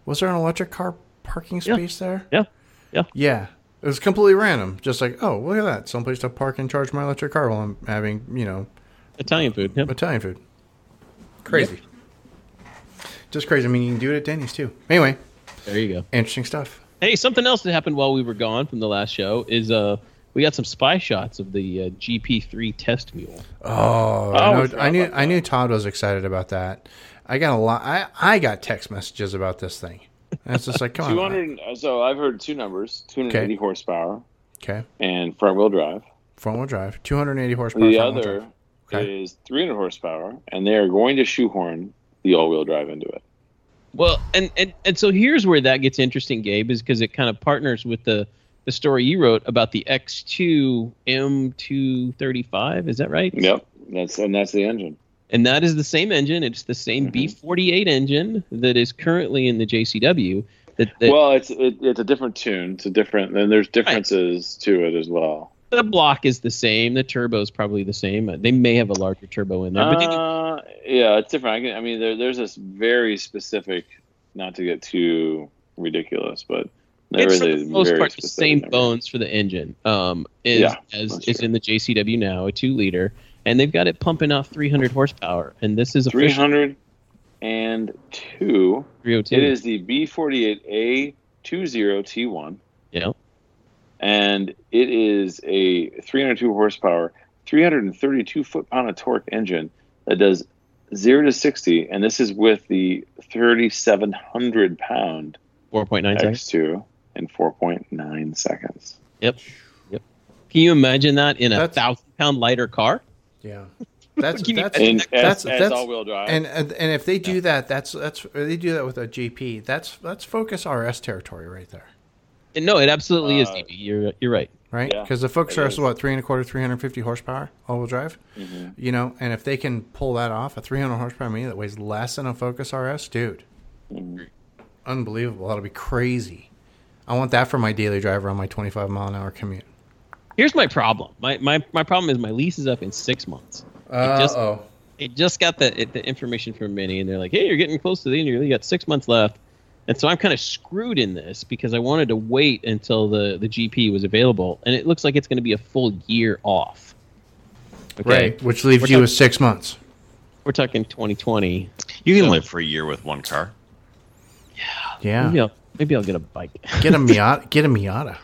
Was there an electric car parking Yeah. space there? Yeah. Yeah. Yeah. It was completely random. Just like, oh, look at that. Someplace to park and charge my electric car while I'm having, you know, Italian food. Yep. Italian food. Crazy. Just crazy. I mean, you can do it at Denny's too. Anyway, There you go. interesting stuff. Hey, something else that happened while we were gone from the last show is uh we got some spy shots of the uh, GP3 test mule. Oh, I I, know, I knew. I knew Todd was excited about that. I got a lot. I, I got text messages about this thing. And it's just like, come [laughs] two on. hundred. So I've heard two numbers: two hundred eighty Okay. horsepower Okay, and front wheel drive. front wheel drive, 280 horsepower. The other. Okay. is three hundred horsepower, and they are going to shoehorn the all wheel drive into it. Well, and and and so here's where that gets interesting, Gabe, is because it kind of partners with the the story you wrote about the X2 M235. Is that right? Yep, that's and that's the engine. And that is the same engine. It's the same Mhm. B48 engine that is currently in the JCW. That, that well, it's it, it's a different tune. It's a different. And there's differences to it as well. The block is the same. The turbo is probably the same. They may have a larger turbo in there, but Uh, yeah, it's different. I, can, I mean, there, there's this very specific. Not to get too ridiculous, but there it's for a the most part the same number. bones for the engine. Um, is Yeah, as is true. in the JCW now, a two liter, and they've got it pumping out 300 horsepower. And this is Three official hundred and two. 302. It is the B forty eight A two zero T one. Yeah. and it is a 302 horsepower, 332 foot pound of torque engine that does zero to 60, and this is with the 3,700 pound 4.9 seconds. X2 in 4.9 seconds. Yep. Yep. Can you imagine that in a thousand pound lighter car? Yeah, [laughs] that's Can that's And that's as, as that's all-wheel drive. and, and and if they do that, that's that's they do that with a GP. That's that's Focus RS territory right there, And no, it absolutely is, Uh, DB. You're you're right. Right? Yeah, Because the Focus it RS is is. what three and a quarter, three hundred fifty horsepower all-wheel drive. Mhm. You know, and if they can pull that off, a three hundred horsepower Mini that weighs less than a Focus RS, dude, Mhm. unbelievable. That'll be crazy. I want that for my daily driver on my twenty-five mile an hour commute. Here's my problem. My my my problem is my lease is up in six months. Uh oh. It just got the it, the information from Mini, and they're like, "Hey, you're getting close to the end. You got six months left." And so I'm kind of screwed in this because I wanted to wait until the the GP was available, and it looks like it's going to be a full year off. Okay, Right, which leaves We're you talking- with six months. we're talking 2020. You can live for a year with one car. Yeah, Maybe I'll maybe I'll get a bike. get a [laughs] Miata. Get a Miata.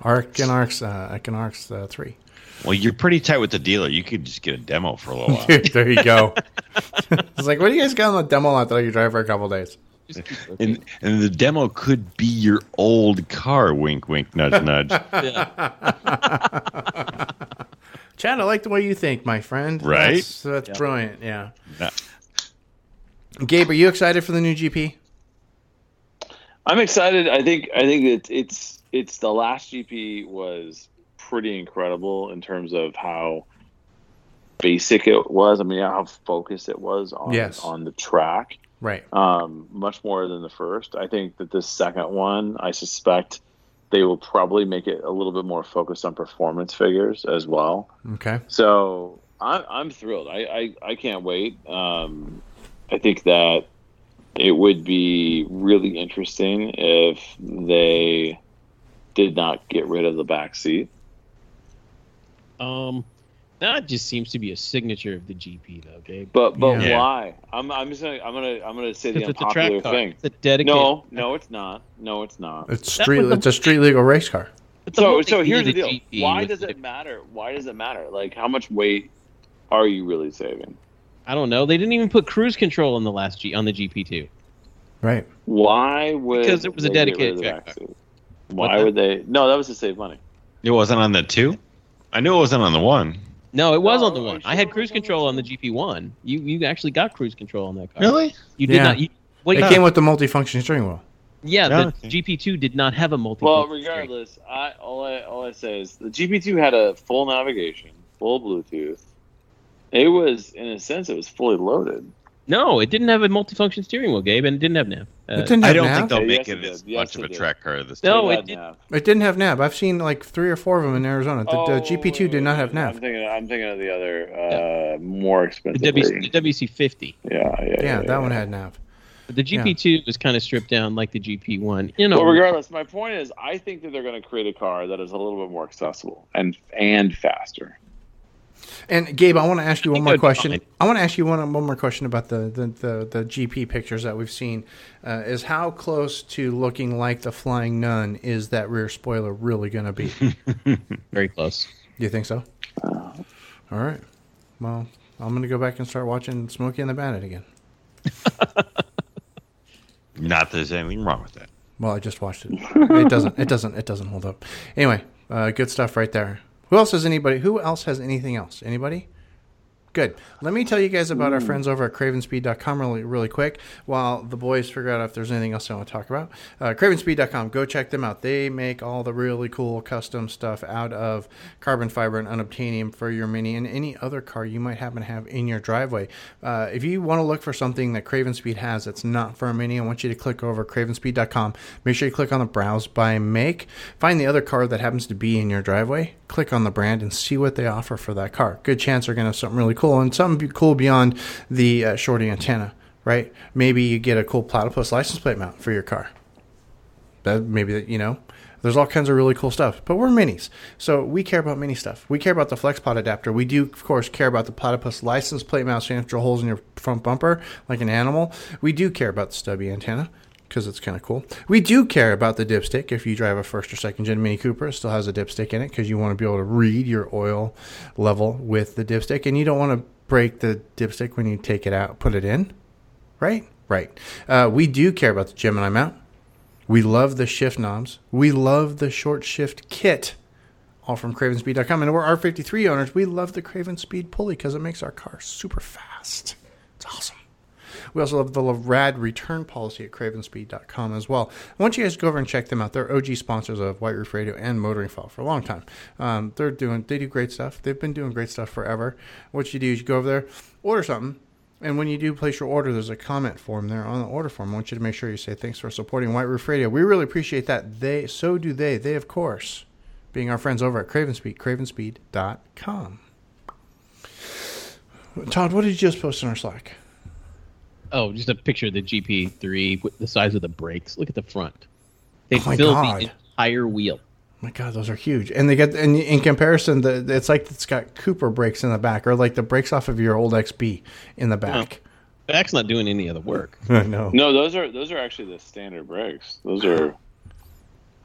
Arc and Arcs, uh, Arcs uh, three. Well, you're pretty tight with the dealer. You could just get a demo for a little [laughs] while. Dude, there you go. [laughs] it's like, what do you guys got on the demo lot that I could drive for a couple days? Just keep looking. and and the demo could be your old car. Wink, wink, nudge, [laughs] nudge. [laughs] Chad, I like the way you think, my friend. Right? That's, that's Yeah. brilliant. Yeah. Nah. Gabe, are you excited for the new GP? I'm excited. I think I think it's it's it's the last GP was pretty incredible in terms of how basic it was. I mean, how focused it was on Yes. on the track. Right. um, much more than the first. I think that this second one, I suspect they will probably make it a little bit more focused on performance figures as well. Okay. So I'm, I'm thrilled. I, I, I can't wait. Um, I think that it would be really interesting if they did not get rid of the back seat. Um, that just seems to be a signature of the GP, though, Gabe. But but Yeah. why? I'm I'm just gonna I'm gonna I'm gonna say the Because it's a unpopular track car. thing. It's a dedicated. No, no, it's not. No, it's not. It's That street. the- It's a street legal race car. So so here's of the deal. GP Why does that it matter? Why does it matter? Like how much weight are you really saving? I don't know. They didn't even put cruise control on the last G on the GP2. Right. Why would Because it was a they get dedicated rid of the track car. seat? What Why the- would they? No, that was to save money. It wasn't on the two. I knew it wasn't on the one. No, it was No, on the one. sure I had cruise was on the control on the? GP1. You you actually got cruise control on that car. Really? You did Yeah. not. You, what, It came with the multifunction steering wheel. yeah, Yeah, the okay. GP2 did not have a multi. Well, regardless, I all I all I say is the GP2 had a full navigation, full Bluetooth. It was, in a sense, it was fully loaded. No, it didn't have a multifunction steering wheel, Gabe, and it didn't have nav. Uh, it didn't I don't nav. think they'll make yes, it it as. Yes, much of a track car this No, time. It it did- nav. It didn't have nav. I've seen like three or four of them in Arizona. The, the Oh, GP2 did not have I'm thinking. I'm thinking of the other, uh, more the, expensive. WC, version. the WC50. Yeah, yeah, yeah. Yeah, that yeah. one had nav. But the GP2 was kind of stripped down like the GP1. You know, Well, regardless, my point is, I think that they're going to create a car that is a little bit more accessible and and faster. And Gabe, I want to ask you one more question. I want to ask you one one more question about the the, the, the GP pictures that we've seen. Uh, is how close to looking like the Flying Nun is that rear spoiler really going to be? [laughs] Very close. Do you think so? All right. Well, I'm going to go back and start watching Smokey and the Bandit again. [laughs] Not that there's anything wrong with that. Well, I just watched it. It doesn't. It doesn't. It doesn't hold up. Anyway, uh, good stuff right there. Who else has anybody? Who else has anything else? Anybody? Good. Let me tell you guys about our friends over at cravenspeed.com really, really quick while the boys figure out if there's anything else I want to talk about. Uh, cravenspeed.com. Go check them out. They make all the really cool custom stuff out of carbon fiber and unobtainium for your Mini and any other car you might happen to have in your driveway. Uh, if you want to look for something that Craven Speed has that's not for a Mini, I want you to click over cravenspeed.com. Make sure you click on the browse by make. Find the other car that happens to be in your driveway. Click on the brand and see what they offer for that car. Good chance they're going to have something really cool and something cool beyond the uh, shorty antenna, right? Maybe you get a cool platypus license plate mount for your car. That maybe that you know. There's all kinds of really cool stuff, but we're minis, so we care about mini stuff. We care about the FlexPod adapter. We do, of course, care about the platypus license plate mount, so you have to drill holes in your front bumper like an animal. We do care about the stubby antenna because it's kind of cool. We do care about the dipstick. If you drive a first or second gen Mini Cooper, it still has a dipstick in it because you want to be able to read your oil level with the dipstick, and you don't want to break the dipstick when you take it out, put it in. Right, right. Uh, we do care about the Gemini mount. We love the shift knobs. We love the short shift kit. All from CravenSpeed.com. And we're R53 owners. We love the Craven Speed pulley because it makes our car super fast. It's awesome. We also have the rad return policy at cravenspeed.com as well. I want you guys to go over and check them out. They're OG sponsors of White Roof Radio and Motoring File for a long time. Um, they're doing they do great stuff. They've been doing great stuff forever. What you do is you go over there, order something, and when you do place your order, there's a comment form there on the order form. I want you to make sure you say thanks for supporting White Roof Radio. We really appreciate that. They so do they. They of course being our friends over at Cravenspeed, cravenspeed.com. Todd, what did you just post in our Slack? Oh, just a picture of the GP3 with the size of the brakes. Look at the front. They Oh my filled God. the entire wheel. My God, those are huge, and they get and in comparison, the it's like it's got Cooper brakes in the back, or like the brakes off of your old XB in the back. Back's not doing any of the work. [laughs] I know. No, those are those are actually the standard brakes. Those are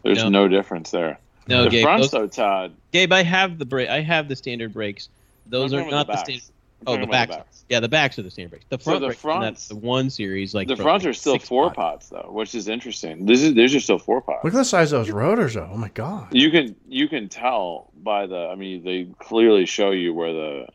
there's No. no, difference there. No, the Gabe. fronts those- though, Todd. Gabe, I have the brake. I have the standard brakes. Those are not about the backs. standard. I'm Oh, the about backs. Yeah, the backs are the standard brakes. The front so the brakes, and fronts- that's the one series like the from, fronts like, are still four pot. pots though, which is interesting. This is these are still four pots. Look at the size of those rotors, though. Oh my God. You can you can tell by the. I mean, they clearly show you where the,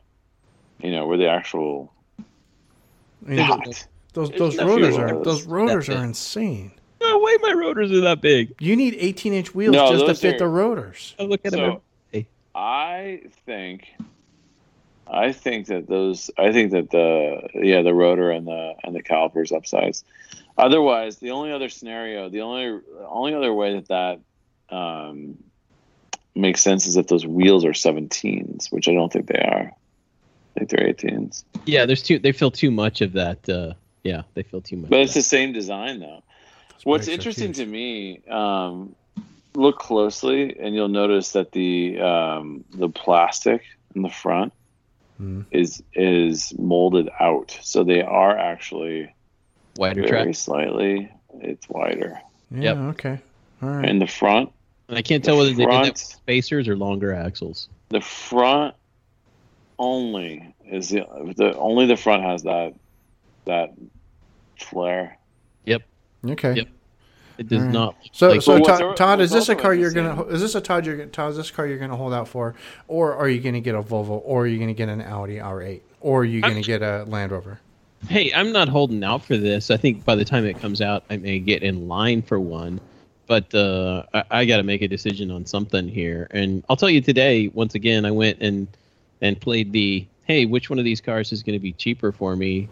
you know, where the actual I mean, Yeah. pot. those those rotors are those. those rotors are insane. No way, my rotors are that big. You need 18 inch wheels No, just to fit are- the rotors. Oh, look at them. So I think, I think that those. I think that the yeah the rotor and the and the calipers upsize. Otherwise, the only other scenario, the only only other way that that um, makes sense is if those wheels are 17s, which I don't think they are. I think they're 18s. Yeah, there's too. They feel too much of that. Uh, yeah, they feel too much. But it's that. the same design though. What's interesting huge. to me, um, look closely, and you'll notice that the um, the plastic in the front Mhm. is is molded out, so they are actually wider very track. slightly. It's wider Yeah. Yep. Okay. All right. in the front. And I can't the tell whether they did that with spacers or longer axles. The front only is the, the only the front has that that flare. Yep. Okay. Yep. It does right. not. So, like, so Todd, Todd, is this a car you're gonna? Is this a Todd? You're, Todd, is this car you're gonna hold out for, or are you gonna get a Volvo, or are you gonna get an Audi R8, or are you I'm- gonna get a Land Rover? hey, I'm not holding out for this. I think by the time it comes out, I may get in line for one. But uh, I, I got to make a decision on something here. And I'll tell you today, once again, I went and and played the hey, which one of these cars is going to be cheaper for me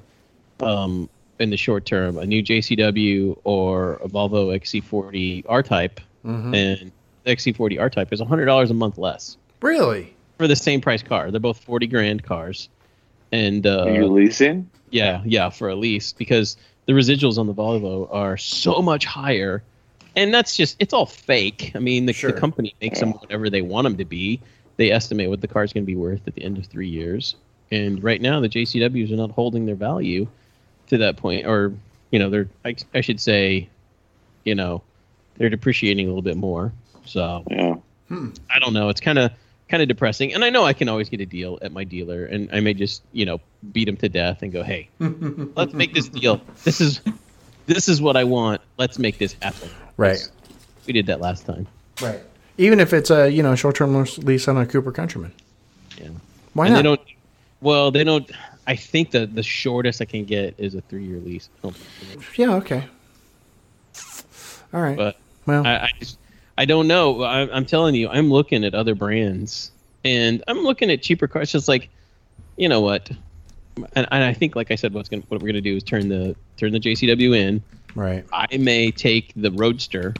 um, in the short term? A new JCW or a Volvo XC40 R Type? Mm-hmm. And the XC40 R Type is $100 a month less Really? for the same price car. They're both 40 grand cars. And uh, Are you leasing? yeah, yeah, for a lease because the residuals on the Volvo are so much higher, and that's just it's all fake. I mean, the, Sure. the company makes them whatever they want them to be. They estimate what the car's going to be worth at the end of three years, and right now the JCWs are not holding their value to that point, or you know, they're I, I should say, you know, they're depreciating a little bit more. So Yeah. Hmm. I don't know. It's kind of kind of depressing, and I know I can always get a deal at my dealer, and I may just you know beat him to death and go, hey, [laughs] let's make this deal. This is this is what I want. Let's make this happen. Right. We did that last time. Right. Even if it's a you know short term lease on a Cooper Countryman. Yeah. Why and not? they don't. Well, they don't. I think the the shortest I can get is a three year lease. Yeah. Okay. All right. But well. I, I just I don't know. I, I'm telling you, I'm looking at other brands, and I'm looking at cheaper cars. Just like, you know what? And, and I think, like I said, what's gonna what we're gonna do is turn the turn the JCW in. right. I may take the Roadster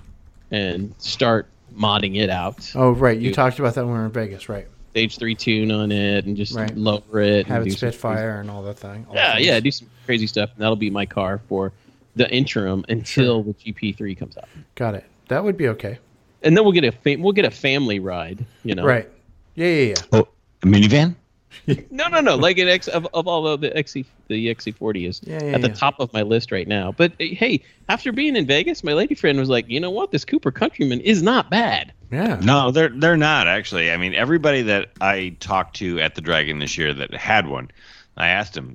and start modding it out. Oh, right. You talked about that when we were in Vegas, right? Stage three tune on it and just Right. lower it. Have and it do some spit fire and all that thing. all Yeah, things. yeah, do some crazy stuff. And that'll be my car for the interim until the GP3 comes out. Got it. That would be okay. and then we'll get a fa- we'll get a family ride. You know, Right. Yeah, yeah, yeah. Oh, a minivan? [laughs] No, no, no. Like an X of, of all the XC the XC40 is Yeah, yeah, at the yeah. top of my list right now. But hey, after being in Vegas, my lady friend was like, you know what, this Cooper Countryman is not bad. Yeah. No, they're they're not actually. I mean, everybody that I talked to at the Dragon this year that had one, I asked them,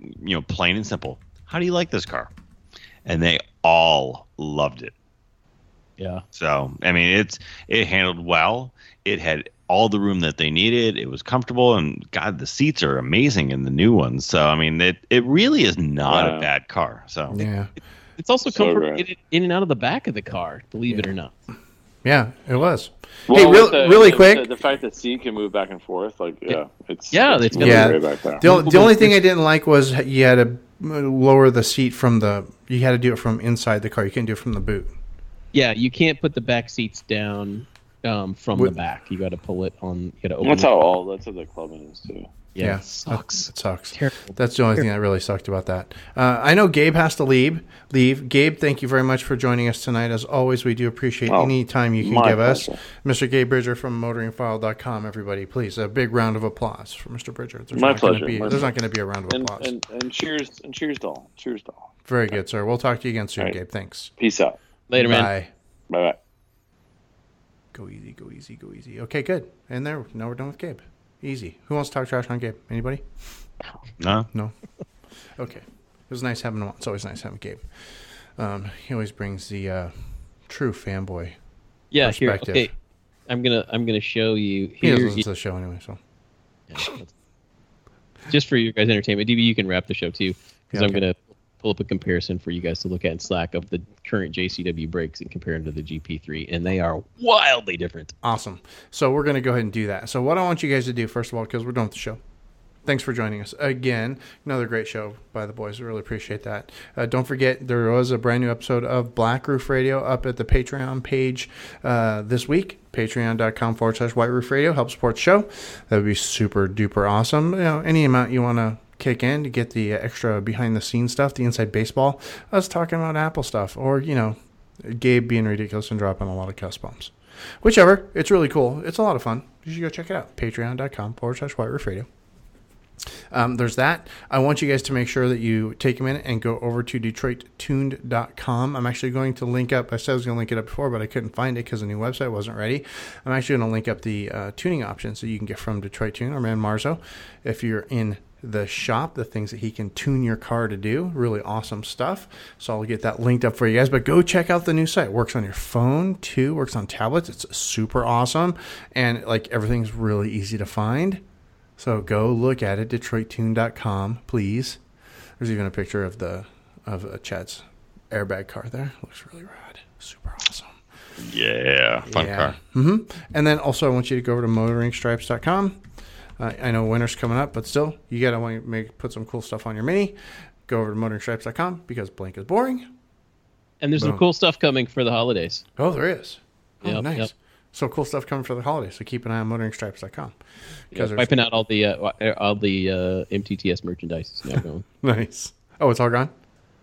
you know, plain and simple, how do you like this car? And they all loved it. Yeah. So, I mean, it's it handled well. It had all the room that they needed. It was comfortable, and God, the seats are amazing in the new ones. So, I mean, it it really is not Wow. a bad car. So, Yeah. It's also So comfort great. in, in and out of the back of the car, believe it or not. Yeah, it was. Well, hey, real, the- really the, quick. the, the fact that seat can move back and forth, like yeah, it's Yeah, it's it's really got- great back there. The, o- the only thing I didn't like was you had to lower the seat from the. You had to do it from inside the car. You couldn't do it from the boot. Yeah, you can't put the back seats down um, from With- the back. You got to pull it on. You got to open. That's how all that's what the Clubman is too. Yeah, Yeah. it sucks. It sucks. Terrible. That's the only thing that really sucked about that. Uh, I know Gabe has to leave. Leave. Gabe, thank you very much for joining us tonight. As always, we do appreciate Oh, any time you can my give us. Mr. Gabe Bridger from motoringfile.com, everybody. Please, a big round of applause for Mr. Bridger. There's My not gonna pleasure. Be, My there's not going to be a round of And, applause. and and cheers and cheers to all. Cheers to all. very good, sir. We'll talk to you again soon, All right. Gabe. Thanks. Peace out. Later, man. Bye. Bye bye. Go easy, go easy, go easy. Okay, good. And there, now we're done with Gabe. Easy. Who wants to talk trash on Gabe? Anybody? no, No. Okay. It was nice having him on. It's always nice having Gabe. Um, he always brings the uh, true fanboy. Yeah, here. Perspective. Okay, I'm gonna I'm gonna show you He here. doesn't listen to the show anyway, so Yeah, that's- just for your guys' entertainment, DB, you can wrap the show too, because Yeah, I'm okay. gonna pull up a comparison for you guys to look at in Slack of the current JCW brakes and compare them to the GP3, and they are wildly different. awesome. So we're going to go ahead and do that. So what I want you guys to do first of all, because we're done with the show. Thanks for joining us again. Another great show by the boys. We really appreciate that. Uh, don't forget, there was a brand new episode of Black Roof Radio up at the Patreon page uh, this week. Patreon.com forward slash White Roof Radio. Help support the show. That would be super duper awesome. You know, any amount you want to kick in to get the extra behind the scenes stuff, the inside baseball. Us talking about Apple stuff, or you know, Gabe being ridiculous and dropping a lot of cuss bombs. Whichever, it's really cool. It's a lot of fun. You should go check it out. Patreon.com forward slash White Roof Radio. Um, there's that. I want you guys to make sure that you take a minute and go over to DetroitTuned.com. I'm actually going to link up. I said I was going to link it up before, but I couldn't find it because the new website wasn't ready. I'm actually going to link up the uh, tuning options that you can get from Detroit Tune or Man Marzo. If you're in the shop, the things that he can tune your car to do, really awesome stuff. So I'll get that linked up for you guys. But go check out the new site. Works on your phone too. Works on tablets. It's super awesome, and like everything's really easy to find. So go look at it, DetroitTune.com, please. There's even a picture of the of uh, Chad's airbag car there. Looks really rad. Super awesome. yeah, fun car. Mm-hmm. And then also, I want you to go over to motoringstripes.com. Uh, I know winter's coming up, but still, you gotta want to make put some cool stuff on your Mini. Go over to motoringstripes.com because blank is boring. And there's Boom. some cool stuff coming for the holidays. Oh, there is. Oh, Yep, nice. yep. So cool stuff coming for the holidays. So keep an eye on motoringstripes.com. Yeah, wiping out all the uh, all the uh, MTTS merchandise is now going. [laughs] Nice. Oh, it's all gone.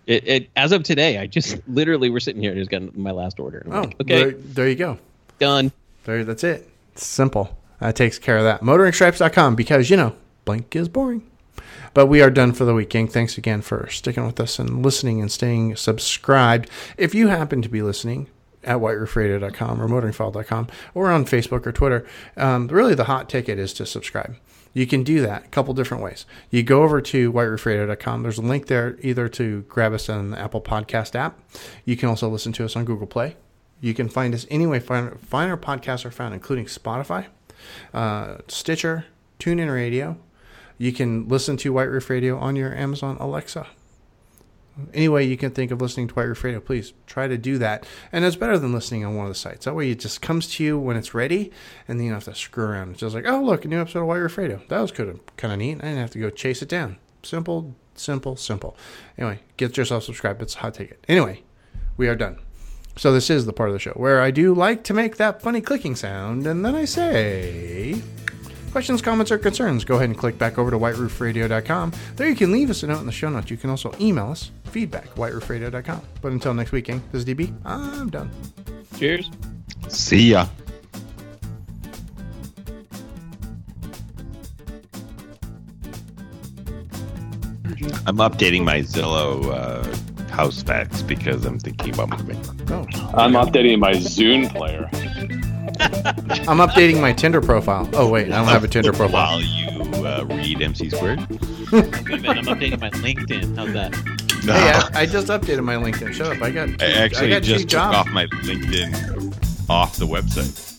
It, it as of today, I just [laughs] literally we're sitting here and just got my last order. Oh, like, okay, there, there you go. done. There, that's it. It's simple. That takes care of that. Motoringstripes.com because, you know, blank is boring. But we are done for the week, gang. Thanks again for sticking with us and listening and staying subscribed. If you happen to be listening at whiteroofradio.com or motoringfile.com or on Facebook or Twitter, um, really the hot ticket is to subscribe. You can do that a couple different ways. You go over to whiteroofradio.com. There's a link there either to grab us on the Apple Podcast app. You can also listen to us on Google Play. You can find us anyway. Find, find our podcasts are found, including Spotify, uh, Stitcher, TuneIn Radio. You can listen to White Roof Radio on your Amazon Alexa. Any way you can think of listening to White Roof Radio, please try to do that. And it's better than listening on one of the sites. That way it just comes to you when it's ready, and then you don't have to screw around. It's just like, oh, look, a new episode of White Roof Radio. That was kind of, neat. I didn't have to go chase it down. Simple, simple, simple. Anyway, get yourself subscribed. It's a hot ticket. Anyway, we are done. So this is the part of the show where I do like to make that funny clicking sound, and then I say, questions, comments, or concerns, go ahead and click back over to whiteroofradio.com. There you can leave us a note in the show notes. You can also email us, feedback, whiteroofradio.com. But until next week, gang, this is DB. I'm done. Cheers. See ya. I'm updating my Zillow uh, house facts because I'm thinking about moving. Oh. I'm updating my Zune player. [laughs] I'm updating my Tinder profile. Oh wait, I don't have a Tinder profile. While you uh, read MC squared. [laughs] Wait I'm updating my LinkedIn. How's that? Hey, I, I just updated my LinkedIn. Shut up. I got. Two, I actually I got just two took jobs. off my LinkedIn off the website.